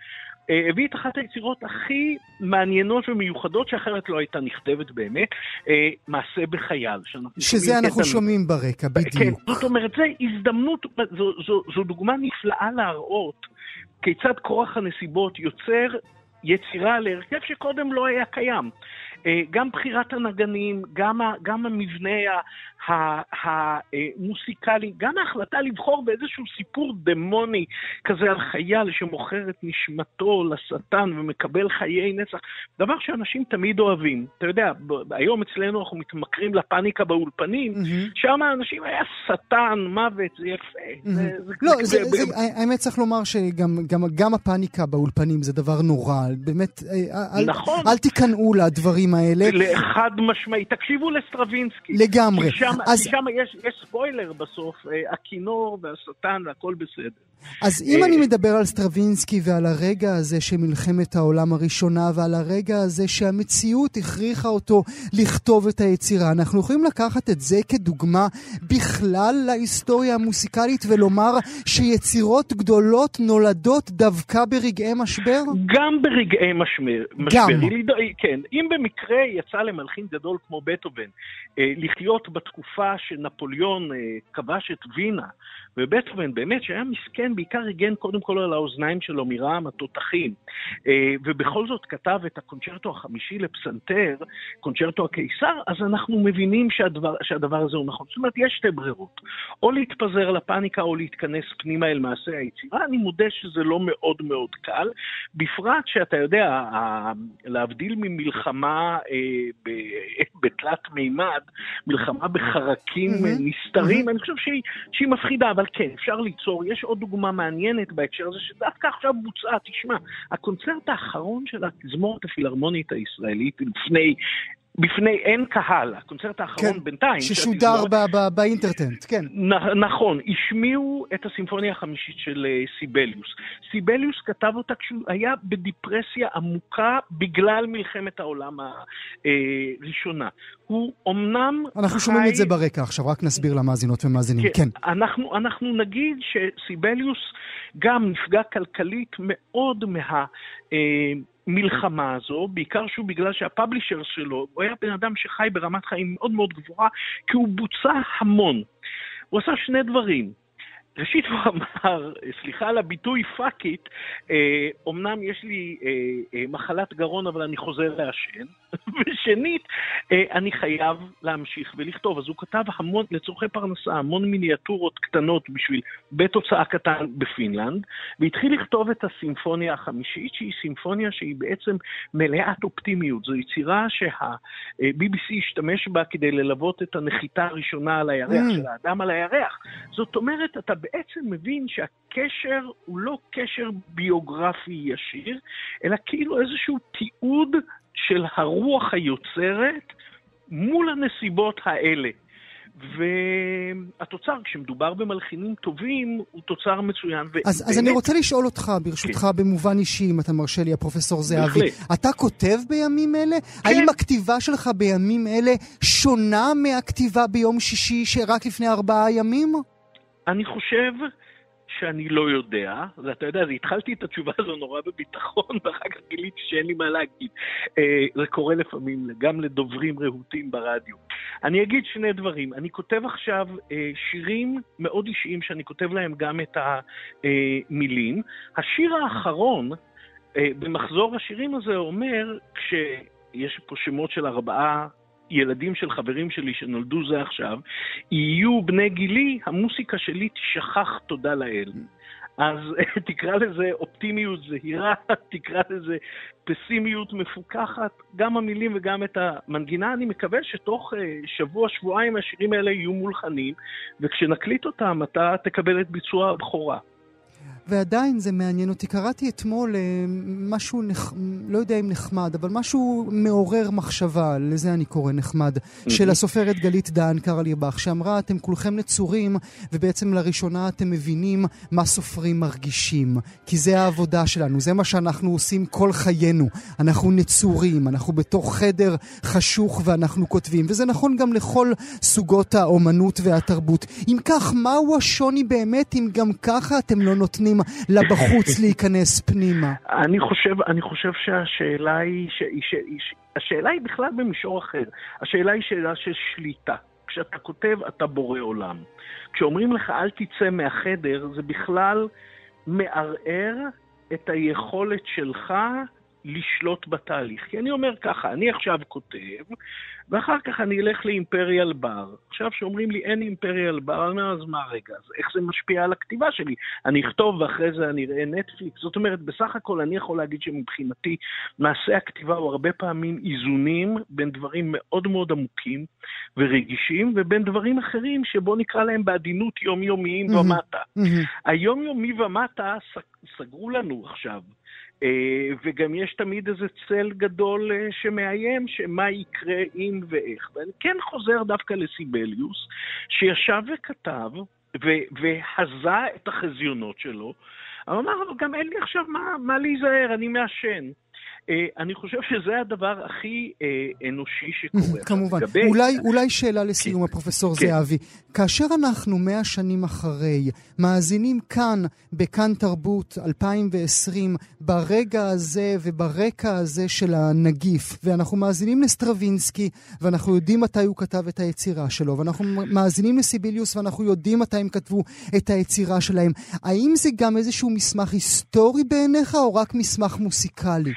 אה, הביא את אחת היצירות הכי מעניינות ומיוחדות שאחרת לא הייתה נכתבת באמת, אה, מעשה בחייל. שזה אנחנו את שומעים ברקע, בדיוק. כן, זאת אומרת, זו הזדמנות, זו, זו, זו דוגמה נפלאה להראות כיצד כורח הנסיבות יוצר יצירה להרכב שקודם לא היה קיים. אה, גם בחירת הנגנים, גם, גם המבנה המוסיקלי, גם ההחלטה לבחור באיזשהו סיפור דמוני כזה על חייל שמוכר את נשמתו לשטן ומקבל חיי נצח, דבר שאנשים תמיד אוהבים. אתה יודע, היום אצלנו אנחנו מתמכרים לפאניקה באולפנים, mm-hmm. שם האנשים היה שטן, מוות, זה יפה. לא, האמת צריך לומר שגם גם, גם הפאניקה באולפנים זה דבר נורא. באמת, אה, אל, נכון. אל תיכנעו לדברים האלה. לחד משמעי. תקשיבו לסטרווינסקי. לגמרי. שם, אז... שם יש, יש ספוילר בסוף, אה, הכינור והשטן והכל בסדר. אז אם אה, אני מדבר על סטרווינסקי ועל הרגע הזה של מלחמת העולם הראשונה ועל הרגע הזה שהמציאות הכריחה אותו לכתוב את היצירה, אנחנו יכולים לקחת את זה כדוגמה בכלל להיסטוריה המוסיקלית ולומר שיצירות גדולות נולדות דווקא ברגעי משבר? גם ברגעי משבר. גם. משבר. כן, אם במקרה יצא למלחין גדול כמו בטהובן אה, לחיות בתקופה שנפוליאון כבש את וינה, ובטהובן באמת שהיה מסכן בעיקר הגן קודם כל על האוזניים שלו מרעם התותחים. אה, ובכל זאת כתב את הקונצ'רטו החמישי לפסנתר, קונצ'רטו הקיסר, אז אנחנו מבינים שהדבר, שהדבר הזה הוא נכון. זאת אומרת, יש שתי ברירות. או להתפזר לפאניקה או להתכנס פנימה אל מעשה היצירה. אני מודה שזה לא מאוד מאוד קל, בפרט שאתה יודע, להבדיל ממלחמה אה, בתלת מימד, מלחמה בחרקים. נסתרים. אני חושב שהיא, שהיא מפחידה, אבל כן, אפשר ליצור. יש עוד דוגמה מעניינת בהקשר הזה, שדווקא עכשיו בוצעה, תשמע, הקונצרט האחרון של התזמורת הפילהרמונית הישראלית לפני בפני אין קהל, הקונצרט האחרון כן, בינתיים. ששודר ב- ב- באינטרטנט, כן. נ- נכון, השמיעו את הסימפוניה החמישית של uh, סיבליוס. סיבליוס כתב אותה כשהוא היה בדיפרסיה עמוקה בגלל מלחמת העולם הראשונה. הוא אמנם אנחנו חי... שומעים את זה ברקע עכשיו, רק נסביר למאזינות ומאזינים, כן. כן. אנחנו, אנחנו נגיד שסיבליוס גם נפגע כלכלית מאוד מה... המלחמה הזו, בעיקר שהוא בגלל שה publisher שלו, הוא היה בן אדם שחי ברמת חיים מאוד מאוד גבוהה, כי הוא בוצע המון. הוא עשה שני דברים. ראשית הוא אמר, סליחה על הביטוי fuck it, אה, אמנם יש לי אה, אה, מחלת גרון אבל אני חוזר לעשן, ושנית, אה, אני חייב להמשיך ולכתוב. אז הוא כתב המון, לצורכי פרנסה, המון מיניאטורות קטנות בשביל בית הוצאה קטן בפינלנד, והתחיל לכתוב את הסימפוניה החמישית, שהיא סימפוניה שהיא בעצם מלאת אופטימיות. זו יצירה שה-BBC השתמש בה כדי ללוות את הנחיתה הראשונה על הירח, mm. של האדם על הירח. זאת אומרת, אתה בעצם מבין שהקשר הוא לא קשר ביוגרפי ישיר, אלא כאילו איזשהו תיעוד של הרוח היוצרת מול הנסיבות האלה. והתוצר, כשמדובר במלחינים טובים, הוא תוצר מצוין. ו- אז, אז אני רוצה לשאול אותך, ברשותך, כן. במובן אישי, אם אתה מרשה לי, הפרופסור זהבי. אתה כותב בימים אלה? כן. האם הכתיבה שלך בימים אלה שונה מהכתיבה ביום שישי שרק לפני ארבעה ימים? אני חושב שאני לא יודע, ואתה יודע, התחלתי את התשובה הזו נורא בביטחון, ואחר כך גיליתי שאין לי מה להגיד. אה, זה קורה לפעמים גם לדוברים רהוטים ברדיו. אני אגיד שני דברים. אני כותב עכשיו אה, שירים מאוד אישיים, שאני כותב להם גם את המילים. השיר האחרון, אה, במחזור השירים הזה אומר, כשיש פה שמות של ארבעה ילדים של חברים שלי שנולדו זה עכשיו, יהיו בני גילי, המוסיקה שלי תשכח תודה לאל. אז תקרא לזה אופטימיות זהירה, תקרא לזה פסימיות מפוקחת, גם המילים וגם את המנגינה. אני מקווה שתוך אה, שבוע, שבועיים השירים האלה יהיו מולחנים, וכשנקליט אותם אתה תקבל את ביצוע הבכורה. ועדיין זה מעניין אותי. קראתי אתמול אה, משהו, נח... לא יודע אם נחמד, אבל משהו מעורר מחשבה, לזה אני קורא נחמד, של הסופרת גלית דהן קרליבך, שאמרה, אתם כולכם נצורים, ובעצם לראשונה אתם מבינים מה סופרים מרגישים. כי זה העבודה שלנו, זה מה שאנחנו עושים כל חיינו. אנחנו נצורים, אנחנו בתוך חדר חשוך ואנחנו כותבים, וזה נכון גם לכל סוגות האומנות והתרבות. אם כך, מהו השוני באמת אם גם ככה אתם לא נותנים נותנים לבחוץ להיכנס פנימה? אני חושב, אני חושב שהשאלה היא, ש, ש, ש, השאלה היא בכלל במישור אחר. השאלה היא שאלה של שליטה. כשאתה כותב, אתה בורא עולם. כשאומרים לך אל תצא מהחדר, זה בכלל מערער את היכולת שלך לשלוט בתהליך. כי אני אומר ככה, אני עכשיו כותב, ואחר כך אני אלך לאימפריאל בר. עכשיו שאומרים לי אין אימפריאל בר, אני אומר, אז מה רגע, אז איך זה משפיע על הכתיבה שלי? אני אכתוב ואחרי זה אני אראה נטפליקס. זאת אומרת, בסך הכל אני יכול להגיד שמבחינתי מעשה הכתיבה הוא הרבה פעמים איזונים בין דברים מאוד מאוד עמוקים ורגישים, ובין דברים אחרים שבוא נקרא להם בעדינות יומיומיים ומטה. היומיומי ומטה סגרו לנו עכשיו. אה, וגם יש תמיד איזה צל גדול אה, שמאיים שמה יקרה אם ואיך. ואני כן חוזר דווקא לסיבליוס, שישב וכתב והזה את החזיונות שלו, אבל אמר, גם אין לי עכשיו מה, מה להיזהר, אני מעשן. אה, אני חושב שזה הדבר הכי אה, אנושי שקורה. כמובן. אולי, אולי שאלה לסיום, כן. הפרופסור כן. זהבי. כאשר אנחנו מאה שנים אחרי מאזינים כאן, בכאן תרבות 2020, ברגע הזה וברקע הזה של הנגיף, ואנחנו מאזינים לסטרווינסקי, ואנחנו יודעים מתי הוא כתב את היצירה שלו, ואנחנו מאזינים לסיביליוס, ואנחנו יודעים מתי הם כתבו את היצירה שלהם, האם זה גם איזשהו מסמך היסטורי בעיניך, או רק מסמך מוסיקלי?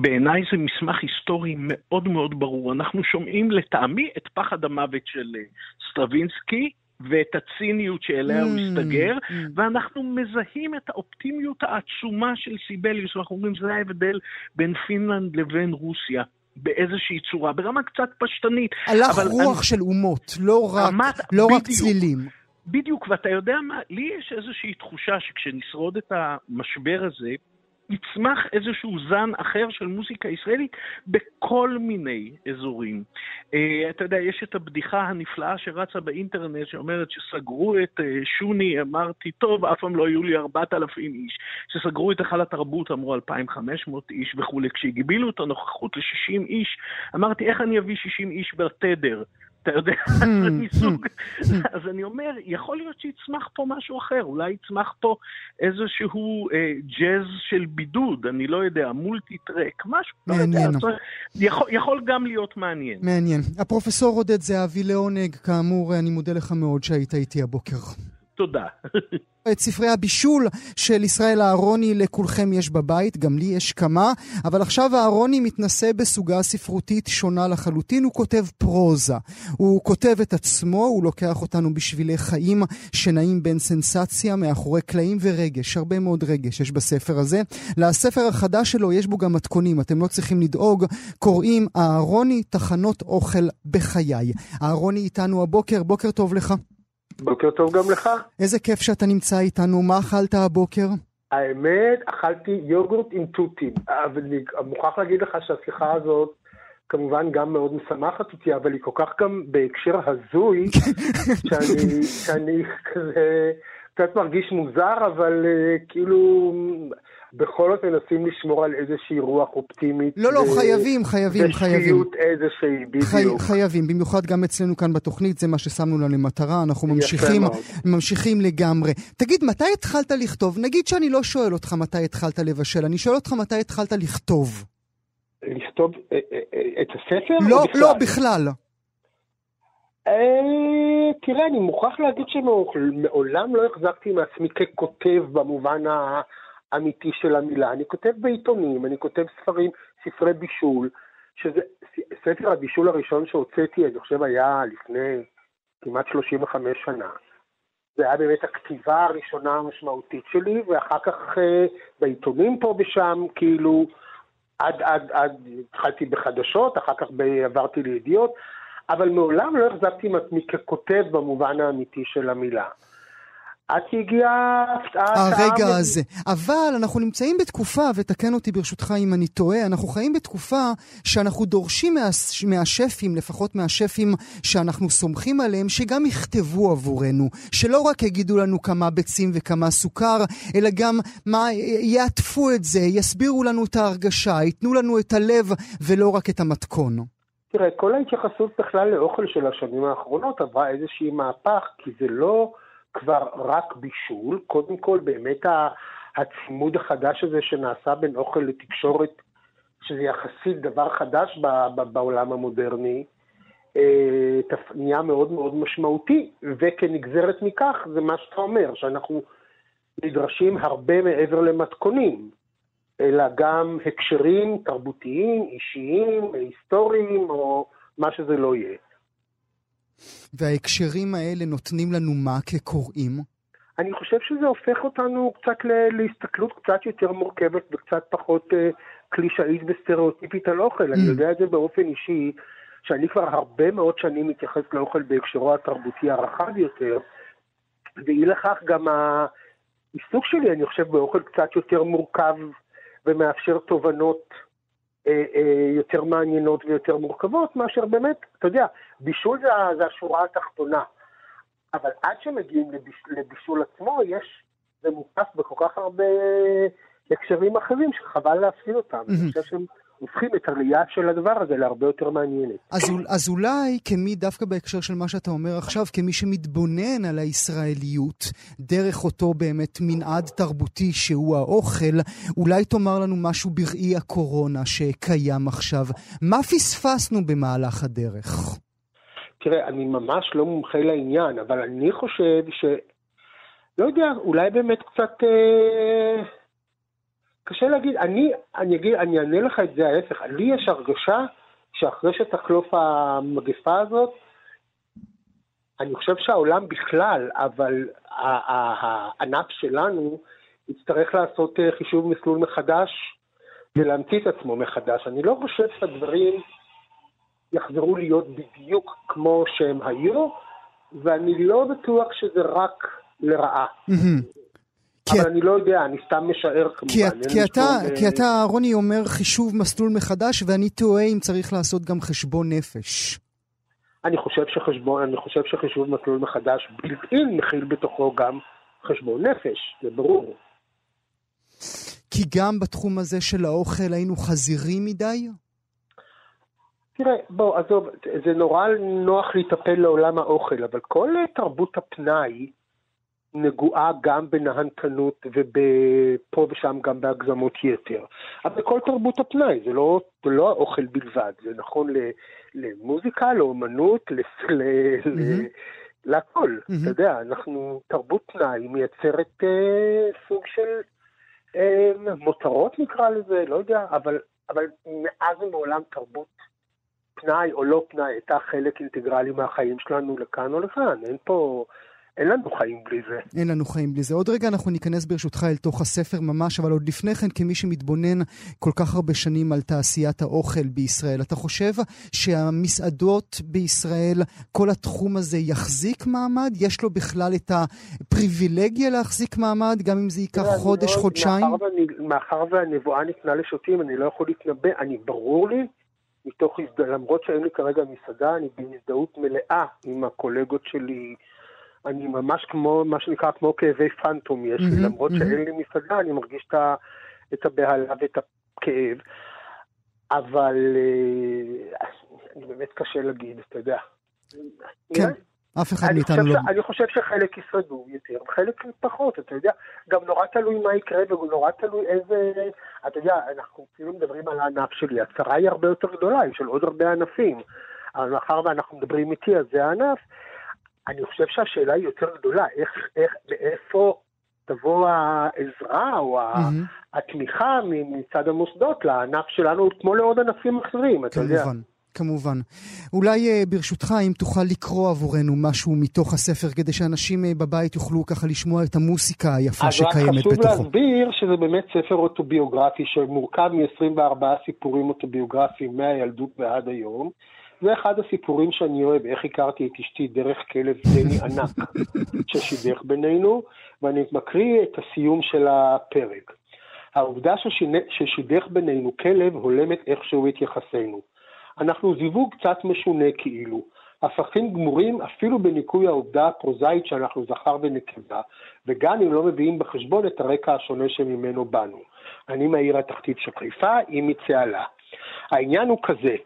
בעיניי זה מסמך היסטורי מאוד מאוד ברור. אנחנו שומעים לטעמי את פחד המוות של אה, סטרווינסקי ואת הציניות שאליה הוא mm, מסתגר, mm. ואנחנו מזהים את האופטימיות העצומה של סיבליוס, ואנחנו אומרים שזה ההבדל בין פינלנד לבין רוסיה. באיזושהי צורה, ברמה קצת פשטנית. הלך רוח אני... של אומות, לא רק, רמת, לא רק צלילים. בדיוק, ואתה יודע מה, לי יש איזושהי תחושה שכשנשרוד את המשבר הזה, יצמח איזשהו זן אחר של מוזיקה ישראלית בכל מיני אזורים. Uh, אתה יודע, יש את הבדיחה הנפלאה שרצה באינטרנט שאומרת שסגרו את uh, שוני, אמרתי, טוב, אף פעם לא היו לי 4,000 איש. שסגרו את היכל התרבות, אמרו 2,500 איש וכולי. כשהגבילו את הנוכחות ל-60 איש, אמרתי, איך אני אביא 60 איש בתדר? אתה יודע, מסוג... אז אני אומר, יכול להיות שיצמח פה משהו אחר, אולי יצמח פה איזשהו אה, ג'אז של בידוד, אני לא יודע, מולטי טרק, משהו, מעניין. לא יודע, יכול, יכול גם להיות מעניין. מעניין. הפרופסור עודד זהבי לעונג, כאמור, אני מודה לך מאוד שהיית איתי הבוקר. תודה. את ספרי הבישול של ישראל אהרוני לכולכם יש בבית, גם לי יש כמה, אבל עכשיו אהרוני מתנסה בסוגה ספרותית שונה לחלוטין, הוא כותב פרוזה. הוא כותב את עצמו, הוא לוקח אותנו בשבילי חיים שנעים בין סנסציה, מאחורי קלעים ורגש, הרבה מאוד רגש יש בספר הזה. לספר החדש שלו יש בו גם מתכונים, אתם לא צריכים לדאוג, קוראים אהרוני תחנות אוכל בחיי. אהרוני איתנו הבוקר, בוקר טוב לך. בוקר טוב גם לך. איזה כיף שאתה נמצא איתנו, מה אכלת הבוקר? האמת, אכלתי יוגורט עם תותים, אבל אני מוכרח להגיד לך שהשיחה הזאת כמובן גם מאוד משמחת אותי, אבל היא כל כך גם בהקשר הזוי, שאני, שאני כזה קצת מרגיש מוזר, אבל uh, כאילו בכל זאת מנסים לשמור על איזושהי רוח אופטימית. לא, לא, חייבים, חייבים, חייבים. ושפיות איזושהי, בדיוק. חי, חייבים, במיוחד גם אצלנו כאן בתוכנית, זה מה ששמנו לנו למטרה, אנחנו ממשיכים, ממשיכים לגמרי. תגיד, מתי התחלת לכתוב? נגיד שאני לא שואל אותך מתי התחלת לבשל, אני שואל אותך מתי התחלת לכתוב. לכתוב אה, אה, אה, את הספר? לא, לא, בכלל. תראה, אני מוכרח להגיד שמעולם לא החזקתי מעצמי ככותב במובן ה... אמיתי של המילה. אני כותב בעיתונים, אני כותב ספרים, ספרי בישול, שזה ספר הבישול הראשון שהוצאתי, אני חושב היה לפני כמעט 35 שנה. זה היה באמת הכתיבה הראשונה המשמעותית שלי, ואחר כך אה, בעיתונים פה ושם, כאילו, עד, עד, עד, התחלתי בחדשות, אחר כך עברתי לידיעות, אבל מעולם לא החזקתי עם עצמי ככותב במובן האמיתי של המילה. עד שהגיעה הרגע הזה. אבל אנחנו נמצאים בתקופה, ותקן אותי ברשותך אם אני טועה, אנחנו חיים בתקופה שאנחנו דורשים מה, מהשפים, לפחות מהשפים שאנחנו סומכים עליהם, שגם יכתבו עבורנו. שלא רק יגידו לנו כמה ביצים וכמה סוכר, אלא גם מה, יעטפו את זה, יסבירו לנו את ההרגשה, ייתנו לנו את הלב ולא רק את המתכון. תראה, כל ההתייחסות בכלל לאוכל של השנים האחרונות עברה איזושהי מהפך, כי זה לא... כבר רק בישול, קודם כל באמת הצימוד החדש הזה שנעשה בין אוכל לתקשורת, שזה יחסית דבר חדש בעולם המודרני, אה, נהיה מאוד מאוד משמעותי, וכנגזרת מכך זה מה שאתה אומר, שאנחנו נדרשים הרבה מעבר למתכונים, אלא גם הקשרים תרבותיים, אישיים, היסטוריים, או מה שזה לא יהיה. וההקשרים האלה נותנים לנו מה כקוראים? אני חושב שזה הופך אותנו קצת להסתכלות קצת יותר מורכבת וקצת פחות uh, קלישאית וסטריאוטיפית על אוכל. Mm. אני יודע את זה באופן אישי, שאני כבר הרבה מאוד שנים מתייחס לאוכל בהקשרו התרבותי הרחב יותר, ואי לכך גם העיסוק שלי, אני חושב, באוכל קצת יותר מורכב ומאפשר תובנות אה, אה, יותר מעניינות ויותר מורכבות, מאשר באמת, אתה יודע, בישול זה, זה השורה התחתונה. אבל עד שמגיעים לביש, לבישול עצמו, יש, זה מוקף בכל כך הרבה הקשרים אחרים שחבל להפסיד אותם. Mm-hmm. אני חושב שהם הופכים את הראייה של הדבר הזה להרבה יותר מעניינת. אז, אז אולי כמי, דווקא בהקשר של מה שאתה אומר עכשיו, כמי שמתבונן על הישראליות דרך אותו באמת מנעד תרבותי שהוא האוכל, אולי תאמר לנו משהו בראי הקורונה שקיים עכשיו. מה פספסנו במהלך הדרך? תראה, אני ממש לא מומחה לעניין, אבל אני חושב ש... לא יודע, אולי באמת קצת... אה... קשה להגיד, אני, אני אגיד, אני אענה לך את זה ההפך, לי יש הרגשה שאחרי שתחלוף המגפה הזאת, אני חושב שהעולם בכלל, אבל הענף שלנו יצטרך לעשות אה, חישוב מסלול מחדש ולהמציא את עצמו מחדש. אני לא חושב שהדברים יחזרו להיות בדיוק כמו שהם היו, ואני לא בטוח שזה רק לרעה. אבל אני לא יודע, אני סתם משער כמובן. כי, אתה, כי אתה, רוני, אומר חישוב מסלול מחדש, ואני תוהה אם צריך לעשות גם חשבון נפש. אני חושב שחשבון, אני חושב שחישוב מסלול מחדש בלתי מכיל בתוכו גם חשבון נפש, זה ברור. כי גם בתחום הזה של האוכל היינו חזירים מדי? תראה, בוא, עזוב, זה נורא נוח להיטפל לעולם האוכל, אבל כל תרבות הפנאי, נגועה גם בנהנתנות ופה ושם גם בהגזמות יתר. אבל כל תרבות הפנאי, זה לא, זה לא האוכל בלבד, זה נכון למוזיקה, לאומנות, לס, ל, mm-hmm. להכל. Mm-hmm. אתה יודע, אנחנו, תרבות פנאי מייצרת אה, סוג של אה, מותרות נקרא לזה, לא יודע, אבל, אבל מאז ומעולם תרבות פנאי או לא פנאי הייתה חלק אינטגרלי מהחיים שלנו לכאן או לכאן, אין פה... אין לנו חיים בלי זה. אין לנו חיים בלי זה. עוד רגע אנחנו ניכנס ברשותך אל תוך הספר ממש, אבל עוד לפני כן, כמי שמתבונן כל כך הרבה שנים על תעשיית האוכל בישראל, אתה חושב שהמסעדות בישראל, כל התחום הזה יחזיק מעמד? יש לו בכלל את הפריבילגיה להחזיק מעמד, גם אם זה ייקח חודש, לא, חודשיים? מאחר, ואני, מאחר והנבואה ניתנה לשוטים, אני לא יכול להתנבא, אני ברור לי מתוך, למרות שאין לי כרגע מסעדה, אני בהזדהות מלאה עם הקולגות שלי אני ממש כמו, מה שנקרא, כמו כאבי פנטום יש לי, למרות שאין לי מסעדה, אני מרגיש את הבהלה ואת הכאב. אבל אה, אני באמת קשה להגיד, אתה יודע. כן. אף אחד מאיתנו לא... אני חושב שחלק ישרדו יותר, חלק פחות, אתה יודע. גם נורא תלוי מה יקרה ונורא תלוי איזה... אתה יודע, אנחנו כאילו מדברים על הענף שלי, הצרה היא הרבה יותר גדולה, היא של עוד הרבה ענפים. אבל מאחר ואנחנו מדברים איתי, אז זה הענף. אני חושב שהשאלה היא יותר גדולה, איך, איך, מאיפה תבוא העזרה או mm-hmm. התמיכה מצד המוסדות לענף שלנו, כמו לעוד ענפים אחרים, אתה יודע. כמובן. כמובן. אולי אה, ברשותך, אם תוכל לקרוא עבורנו משהו מתוך הספר, כדי שאנשים אה, בבית יוכלו ככה לשמוע את המוסיקה היפה שקיימת בתוכו. אז רק חשוב להסביר שזה באמת ספר אוטוביוגרפי שמורכב מ-24 סיפורים אוטוביוגרפיים מהילדות ועד היום. זה אחד הסיפורים שאני אוהב, איך הכרתי את אשתי דרך כלב דני ענק ששידך בינינו, ואני מקריא את הסיום של הפרק. העובדה ששידך בינינו כלב הולמת איכשהו את יחסינו. אנחנו זיווג קצת משונה כאילו. הפכים גמורים אפילו בניקוי העובדה הפרוזאית שאנחנו זכר ונקבה, וגם אם לא מביאים בחשבון את הרקע השונה שממנו באנו. אני מהעיר התחתית של חיפה, היא מצהלה. העניין הוא כזה,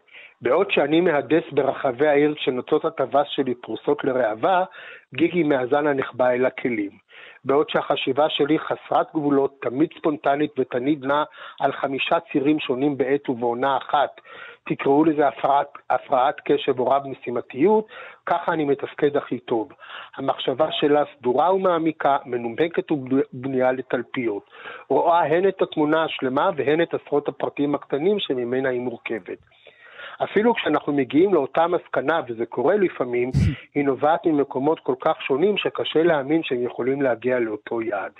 בעוד שאני מהדס ברחבי העיר כשנוצות הטווס שלי פרוסות לראווה, גיגי מהזן הנחבא אל הכלים. בעוד שהחשיבה שלי חסרת גבולות, תמיד ספונטנית ותמיד נעה על חמישה צירים שונים בעת ובעונה אחת, תקראו לזה הפרעת, הפרעת קשב או רב-משימתיות, ככה אני מתפקד הכי טוב. המחשבה שלה סדורה ומעמיקה, מנומקת ובנויה לתלפיות. רואה הן את התמונה השלמה והן את עשרות הפרטים הקטנים שממנה היא מורכבת. אפילו כשאנחנו מגיעים לאותה מסקנה, וזה קורה לפעמים, היא נובעת ממקומות כל כך שונים שקשה להאמין שהם יכולים להגיע לאותו יעד.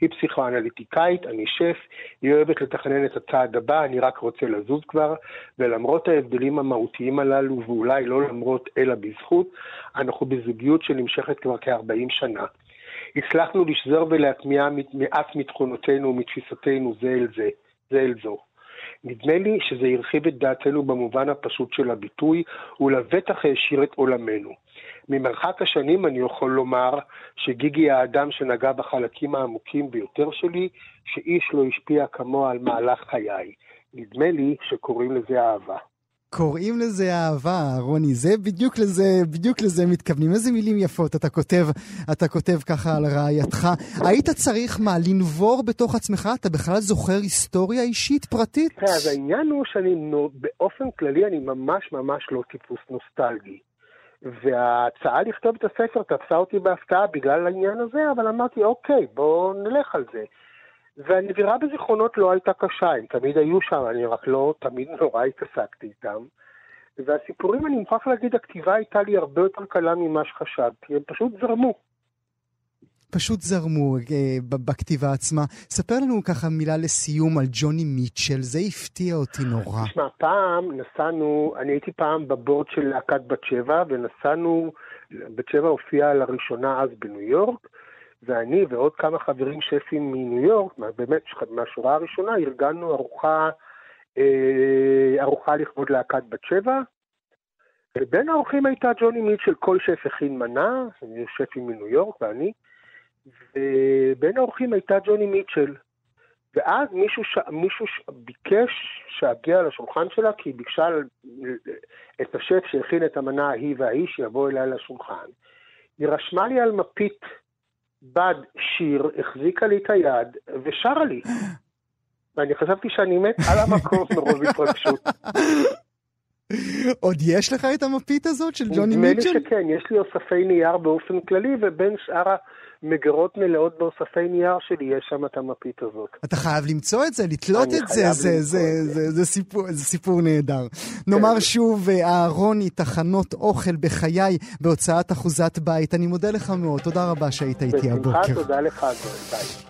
היא פסיכואנליטיקאית, אני שף, היא אוהבת לתכנן את הצעד הבא, אני רק רוצה לזוז כבר, ולמרות ההבדלים המהותיים הללו, ואולי לא למרות אלא בזכות, אנחנו בזוגיות שנמשכת כבר כ-40 שנה. הצלחנו לשזור ולהטמיע מעט מתכונותינו ומתפיסותינו זה אל זה, זה אל זו. נדמה לי שזה הרחיב את דעתנו במובן הפשוט של הביטוי, ולבטח העשיר את עולמנו. ממרחק השנים אני יכול לומר שגיגי האדם שנגע בחלקים העמוקים ביותר שלי, שאיש לא השפיע כמוה על מהלך חיי. נדמה לי שקוראים לזה אהבה. קוראים לזה אהבה, רוני, זה בדיוק לזה, בדיוק לזה מתכוונים. איזה מילים יפות אתה כותב, אתה כותב ככה על רעייתך. היית צריך מה, לנבור בתוך עצמך? אתה בכלל זוכר היסטוריה אישית פרטית? תראה, אז העניין הוא שאני, באופן כללי, אני ממש ממש לא טיפוס נוסטלגי. וההצעה לכתוב את הספר תפסה אותי בהפתעה בגלל העניין הזה, אבל אמרתי, אוקיי, בואו נלך על זה. והנבירה בזיכרונות לא הייתה קשה, הם תמיד היו שם, אני רק לא תמיד נורא התעסקתי איתם. והסיפורים, אני מוכרח להגיד, הכתיבה הייתה לי הרבה יותר קלה ממה שחשבתי, הם פשוט זרמו. פשוט זרמו אה, בכתיבה עצמה. ספר לנו ככה מילה לסיום על ג'וני מיטשל, זה הפתיע אותי נורא. תשמע, פעם נסענו, אני הייתי פעם בבורד של להקת בת שבע, ונסענו, בת שבע הופיעה לראשונה אז בניו יורק, ואני ועוד כמה חברים שפים מניו יורק, באמת מהשורה הראשונה, ארגנו ארוחה, אה, ארוחה לכבוד להקת בת שבע, ובין האורחים הייתה ג'וני מיטשל, כל שף הכין מנה, שפים מניו יורק ואני, ובין האורחים הייתה ג'וני מיטשל. ואז מישהו, ש... מישהו ש... ביקש שאגיע לשולחן שלה, כי היא ביקשה את השף שהכין את המנה ההיא וההיא שיבוא אליי לשולחן. היא רשמה לי על מפית בד שיר, החזיקה לי את היד ושרה לי. ואני חשבתי שאני מת על המקום מרוב התרגשות. עוד יש לך את המפית הזאת של ג'וני מיטשל? נדמה לי שכן, יש לי אוספי נייר באופן כללי, ובין שאר מגירות מלאות באוספי נייר שלי, יש שם את המפית הזאת. אתה חייב למצוא את זה, לתלות את זה, זה, זה, זה, זה, זה, סיפור, זה סיפור נהדר. כן. נאמר שוב, אהרוני, תחנות אוכל בחיי בהוצאת אחוזת בית. אני מודה לך מאוד, תודה רבה שהיית איתי הבוקר. בשמחה, תודה לך, ביי.